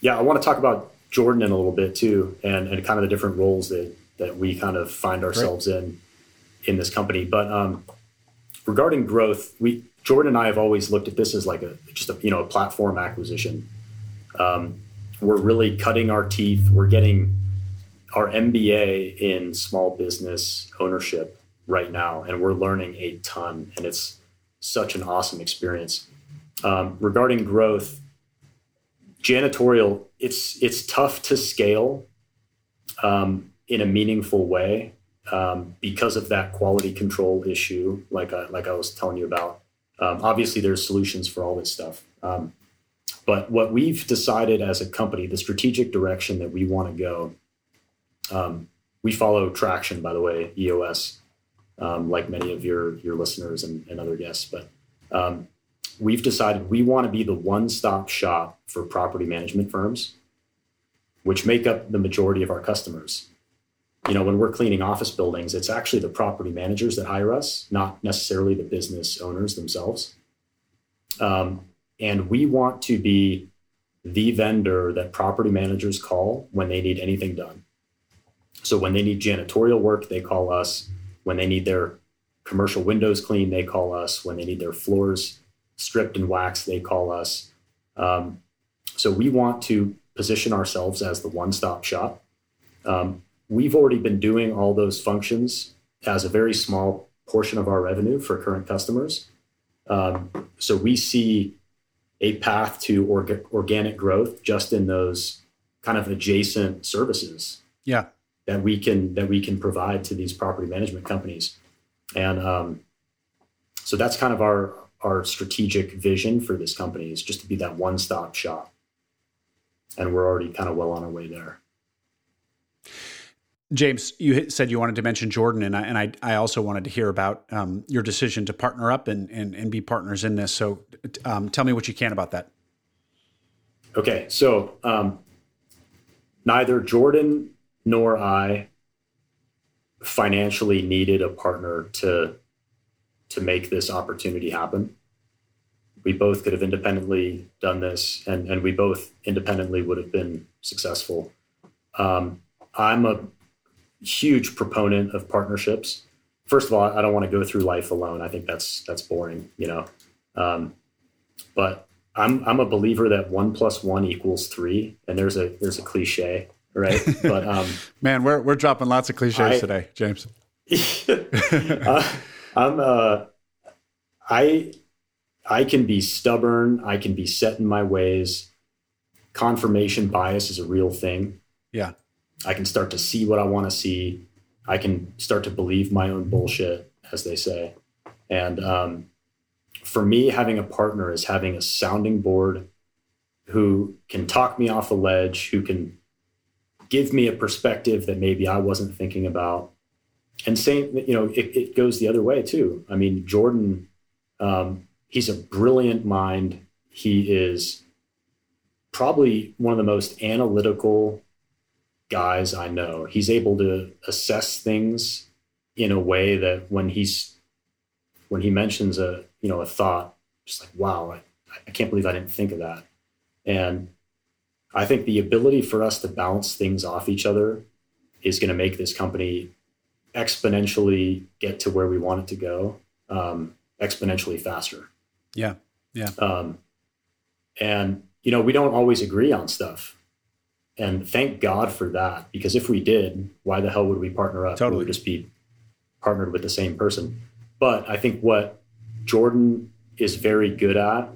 yeah, I want to talk about Jordan in a little bit too, and and kind of the different roles that that we kind of find ourselves Great. in in this company. But um, regarding growth, we Jordan and I have always looked at this as like a just a you know a platform acquisition. Um, we're really cutting our teeth. We're getting our MBA in small business ownership right now, and we're learning a ton, and it's such an awesome experience. Um, regarding growth, janitorial, it's it's tough to scale um, in a meaningful way um, because of that quality control issue, like I, like I was telling you about. Um, obviously, there's solutions for all this stuff. Um, but what we've decided as a company, the strategic direction that we want to go, um, we follow Traction, by the way, EOS um, like many of your your listeners and, and other guests. But um, we've decided we want to be the one-stop shop for property management firms, which make up the majority of our customers. You know, when we're cleaning office buildings, it's actually the property managers that hire us, not necessarily the business owners themselves. Um, and we want to be the vendor that property managers call when they need anything done. So when they need janitorial work, they call us. When they need their commercial windows cleaned, they call us. When they need their floors stripped and waxed, they call us. Um, so we want to position ourselves as the one stop shop. Um, we've already been doing all those functions as a very small portion of our revenue for current customers. Um, so we see a path to orga- organic growth just in those kind of adjacent services. Yeah that we can that we can provide to these property management companies and um, so that's kind of our our strategic vision for this company is just to be that one-stop shop and we're already kind of well on our way there James, you said you wanted to mention Jordan, and I and I, I also wanted to hear about um, your decision to partner up and, and and be partners in this. So, um, tell me what you can about that. Okay, so um, neither Jordan nor I financially needed a partner to to make this opportunity happen. We both could have independently done this, and and we both independently would have been successful. Um, I'm a huge proponent of partnerships. First of all, I don't want to go through life alone. I think that's that's boring, you know. Um, but I'm I'm a believer that one plus one equals three, and there's a there's a cliche right? But um, man, we're we're dropping lots of cliches I, today, James. uh, I'm uh, I I can be stubborn. I can be set in my ways. Confirmation bias is a real thing. Yeah, I can start to see what I want to see. I can start to believe my own bullshit, as they say. And um, for me, having a partner is having a sounding board who can talk me off a ledge, who can give me a perspective that maybe I wasn't thinking about. And same, you know, it, it goes the other way too. I mean, Jordan, um, he's a brilliant mind. He is probably one of the most analytical guys I know. He's able to assess things in a way that when he's when he mentions a you know a thought, just like wow, I, I can't believe I didn't think of that. And I think the ability for us to bounce things off each other is going to make this company exponentially get to where we want it to go, um, exponentially faster. Yeah, yeah. Um, and you know, we don't always agree on stuff, and thank God for that. Because if we did, why the hell would we partner up? Totally, we would just be partnered with the same person. But I think what Jordan is very good at,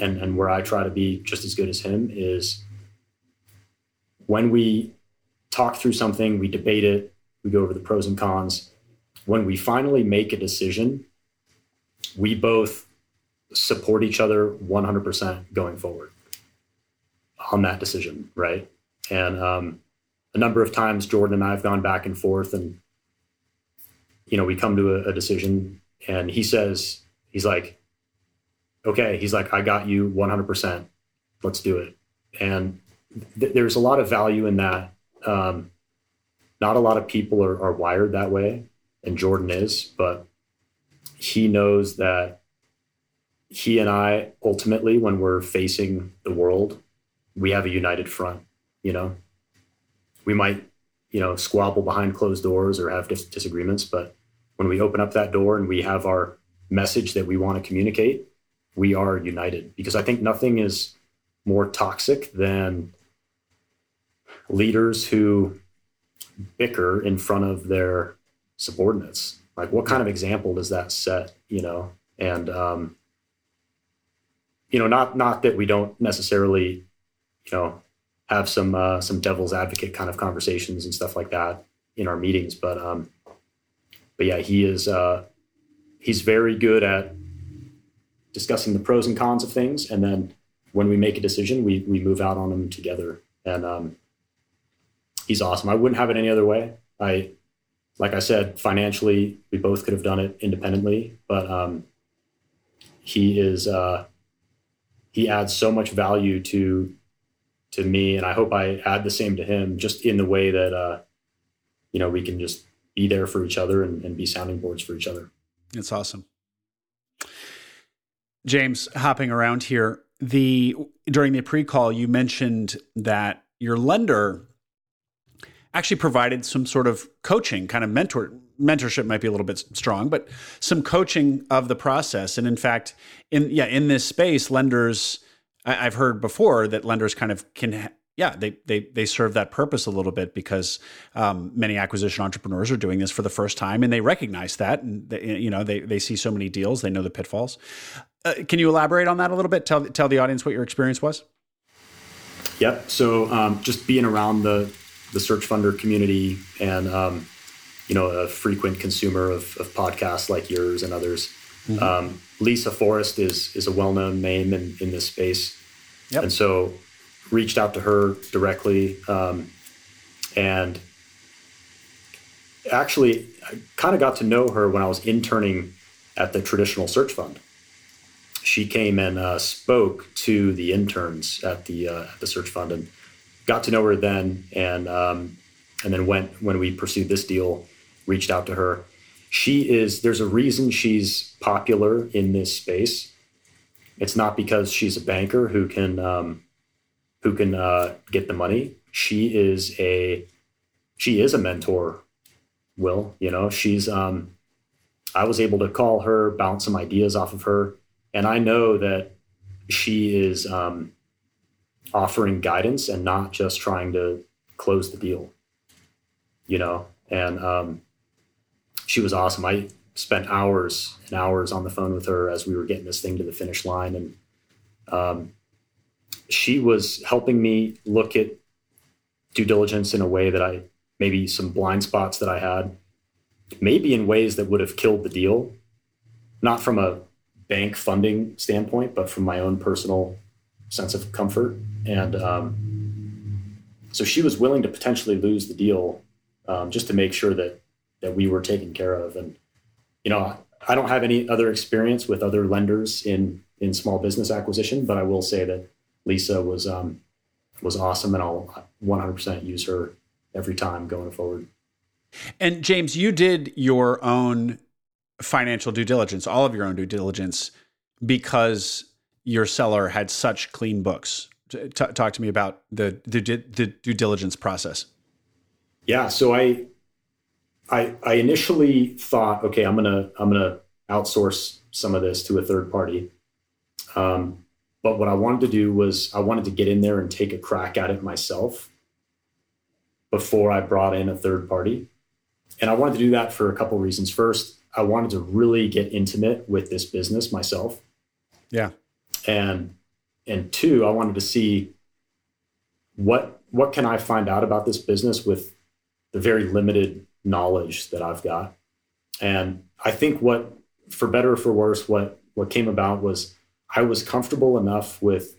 and and where I try to be just as good as him is when we talk through something, we debate it, we go over the pros and cons. When we finally make a decision, we both support each other 100% going forward on that decision, right? And um, a number of times, Jordan and I have gone back and forth, and you know, we come to a, a decision, and he says, he's like, okay, he's like, I got you 100%. Let's do it. And th- there's a lot of value in that. Um, not a lot of people are, are wired that way, and Jordan is, but he knows that he and I ultimately, when we're facing the world, we have a united front. You know, we might, you know, squabble behind closed doors or have dis- disagreements, but when we open up that door and we have our message that we want to communicate, we are united. Because I think nothing is more toxic than leaders who bicker in front of their subordinates. Like, what kind of example does that set? You know, and um, you know, not not that we don't necessarily, you know, have some uh, some devil's advocate kind of conversations and stuff like that in our meetings, but um, but yeah, he is uh, he's very good at discussing the pros and cons of things, and then when we make a decision, we we move out on them together, and um, he's awesome. I wouldn't have it any other way. I, like I said, financially, we both could have done it independently, but um, he is uh, he adds so much value to to me, and I hope I add the same to him, just in the way that uh, you know we can just be there for each other and, and be sounding boards for each other. It's awesome. James, hopping around here, the during the pre-call, you mentioned that your lender actually provided some sort of coaching, kind of mentor mentorship might be a little bit strong, but some coaching of the process. And in fact, in yeah, in this space, lenders I, have heard before that lenders kind of can. yeah, they, they they serve that purpose a little bit because um, many acquisition entrepreneurs are doing this for the first time, and they recognize that, and they, you know they they see so many deals, they know the pitfalls. Uh, can you elaborate on that a little bit? Tell tell the audience what your experience was. Yep. So um, just being around the the search funder community and um, you know a frequent consumer of, of, podcasts like yours and others. Mm-hmm. Lisa Forrest is is a well known name in in this space, yep. and so reached out to her directly um, and actually I kind of got to know her when I was interning at the traditional search fund. She came and uh, spoke to the interns at the uh, at the search fund and got to know her then, and um, and then went when we pursued this deal, reached out to her. She is there's a reason she's popular in this space. It's not because she's a banker who can um, who can uh, get the money. She is a she is a mentor. Will you know she's um, I was able to call her, bounce some ideas off of her, and I know that she is um, offering guidance and not just trying to close the deal. You know, and um, she was awesome. I spent hours and hours on the phone with her as we were getting this thing to the finish line, and um, she was helping me look at due diligence in a way that I maybe some blind spots that I had, maybe in ways that would have killed the deal, not from a bank funding standpoint, but from my own personal sense of comfort. And um, so she was willing to potentially lose the deal um, just to make sure that that we were taken care of. And you know, I don't have any other experience with other lenders in in small business acquisition, but I will say that Lisa was um, was awesome, and I'll 100% use her every time going forward. And James, you did your own financial due diligence, all of your own due diligence, because your seller had such clean books. T- talk to me about the, the the due diligence process. Yeah, so I I I initially thought, okay, I'm gonna I'm gonna outsource some of this to a third party. Um, but what I wanted to do was I wanted to get in there and take a crack at it myself before I brought in a third party. And I wanted to do that for a couple of reasons. First, I wanted to really get intimate with this business myself. Yeah. And and two, I wanted to see what what can I find out about this business with the very limited knowledge that I've got. And I think what for better or for worse, what what came about was I was comfortable enough with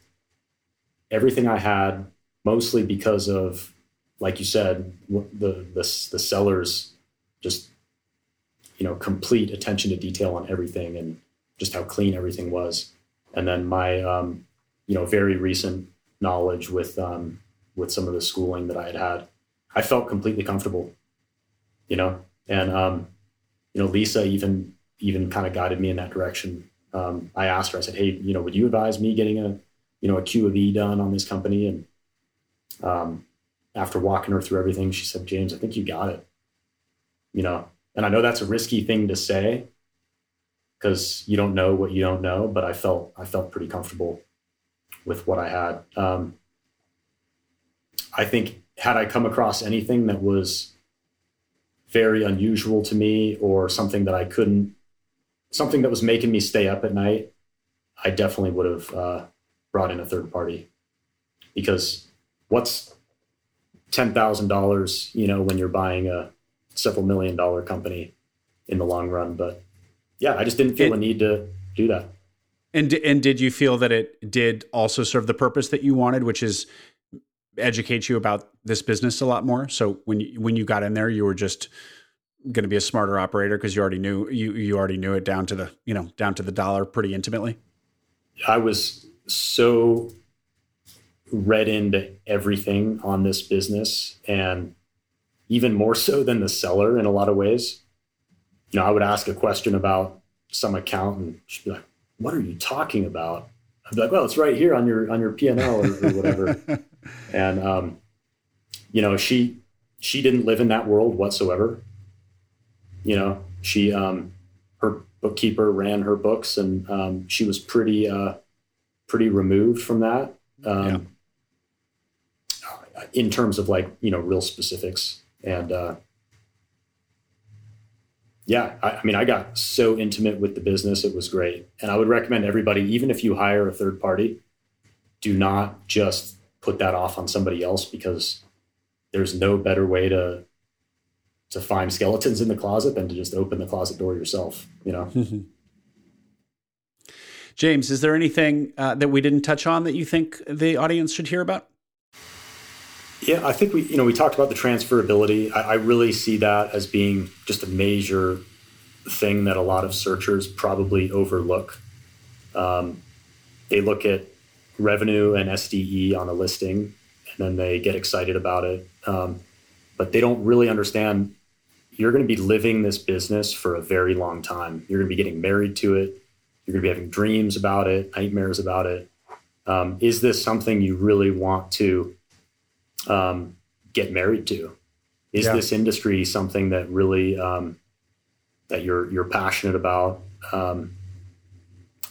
everything I had, mostly because of, like you said, the the, the sellers just you know complete attention to detail on everything and just how clean everything was, and then my um, you know very recent knowledge with um, with some of the schooling that I had had, I felt completely comfortable, you know, and um, you know Lisa even even kind of guided me in that direction. Um, I asked her, I said, "Hey, you know, would you advise me getting a, you know, a Q of E done on this company?" And um, after walking her through everything, she said, "James, I think you got it." You know, and I know that's a risky thing to say because you don't know what you don't know, but I felt I felt pretty comfortable with what I had. Um, I think had I come across anything that was very unusual to me or something that I couldn't something that was making me stay up at night, I definitely would have uh, brought in a third party because what's ten thousand dollars, you know, when you're buying a several million dollar company in the long run. But yeah, I just didn't feel it, a need to do that. And and did you feel that it did also serve the purpose that you wanted, which is educate you about this business a lot more? So when you, when you got in there, you were just going to be a smarter operator because you already knew you you already knew it down to the you know down to the dollar pretty intimately. I was so read into everything on this business and even more so than the seller in a lot of ways. You know, I would ask a question about some account and she'd be like, "What are you talking about?" I'd be like, "Well, it's right here on your on your P and L or, or whatever." and um, you know, she she didn't live in that world whatsoever you know, she um, her bookkeeper ran her books, and um, she was pretty uh, pretty removed from that. Um, yeah. In terms of like you know real specifics, and uh, yeah, I, I mean, I got so intimate with the business; it was great, and I would recommend everybody, even if you hire a third party, do not just put that off on somebody else because there's no better way to to find skeletons in the closet than to just open the closet door yourself, you know? James, is there anything uh, that we didn't touch on that you think the audience should hear about? Yeah, I think we, you know, we talked about the transferability. I, I really see that as being just a major thing that a lot of searchers probably overlook. Um, they look at revenue and SDE on a listing, and then they get excited about it, um, but they don't really understand you're going to be living this business for a very long time. You're going to be getting married to it. You're going to be having dreams about it, nightmares about it. Um, is this something you really want to um, get married to? Is yeah. this industry something that really um, that you're you're passionate about? Um,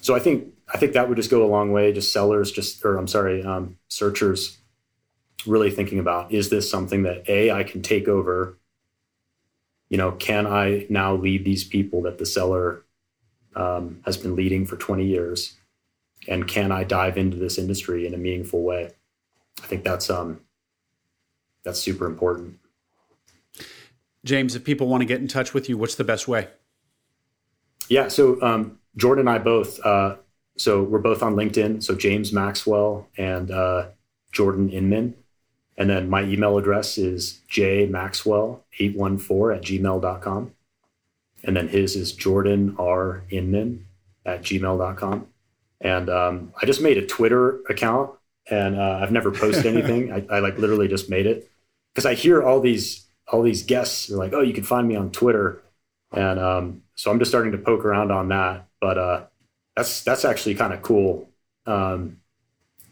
so I think I think that would just go a long way. Just sellers, just or I'm sorry, um, searchers, really thinking about is this something that a I can take over you know, can I now lead these people that the seller um, has been leading for 20 years? And can I dive into this industry in a meaningful way? I think that's um, that's super important. James, if people want to get in touch with you, what's the best way? Yeah, so um, Jordan and I both uh, so we're both on LinkedIn. So James Maxwell and uh, Jordan Inman. And then my email address is jmaxwell814 at gmail.com. And then his is Jordan R. Inman at gmail.com. And um, I just made a Twitter account and uh, I've never posted anything. I, I, like literally just made it because I hear all these all these guests are like, oh, you can find me on Twitter, and um, so I'm just starting to poke around on that. But uh, that's that's actually kind of cool, um,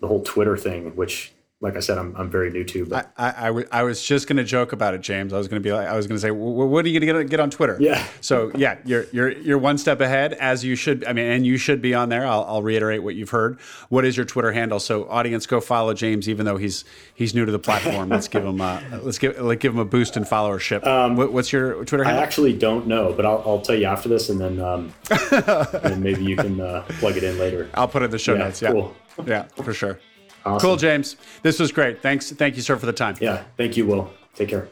the whole Twitter thing, which like I said, I'm, I'm very new to. But I, I, I, w- I was just going to joke about it, James. I was going to be like, I was going to say, what are you going to get on Twitter? Yeah. So yeah, you're you're you're one step ahead, as you should. I mean, and you should be on there. I'll, I'll reiterate what you've heard. What is your Twitter handle? So audience, go follow James, even though he's he's new to the platform. let's give him a, let's give like give him a boost in followership. Um, what, what's your Twitter handle? I actually don't know, but I'll, I'll tell you after this, and then um, and maybe you can uh, plug it in later. I'll put it in the show yeah, notes. Yeah. Cool. Yeah, for sure. Awesome. Cool, James. This was great. Thanks. Thank you, sir, for the time. Yeah. Thank you, Will. Take care.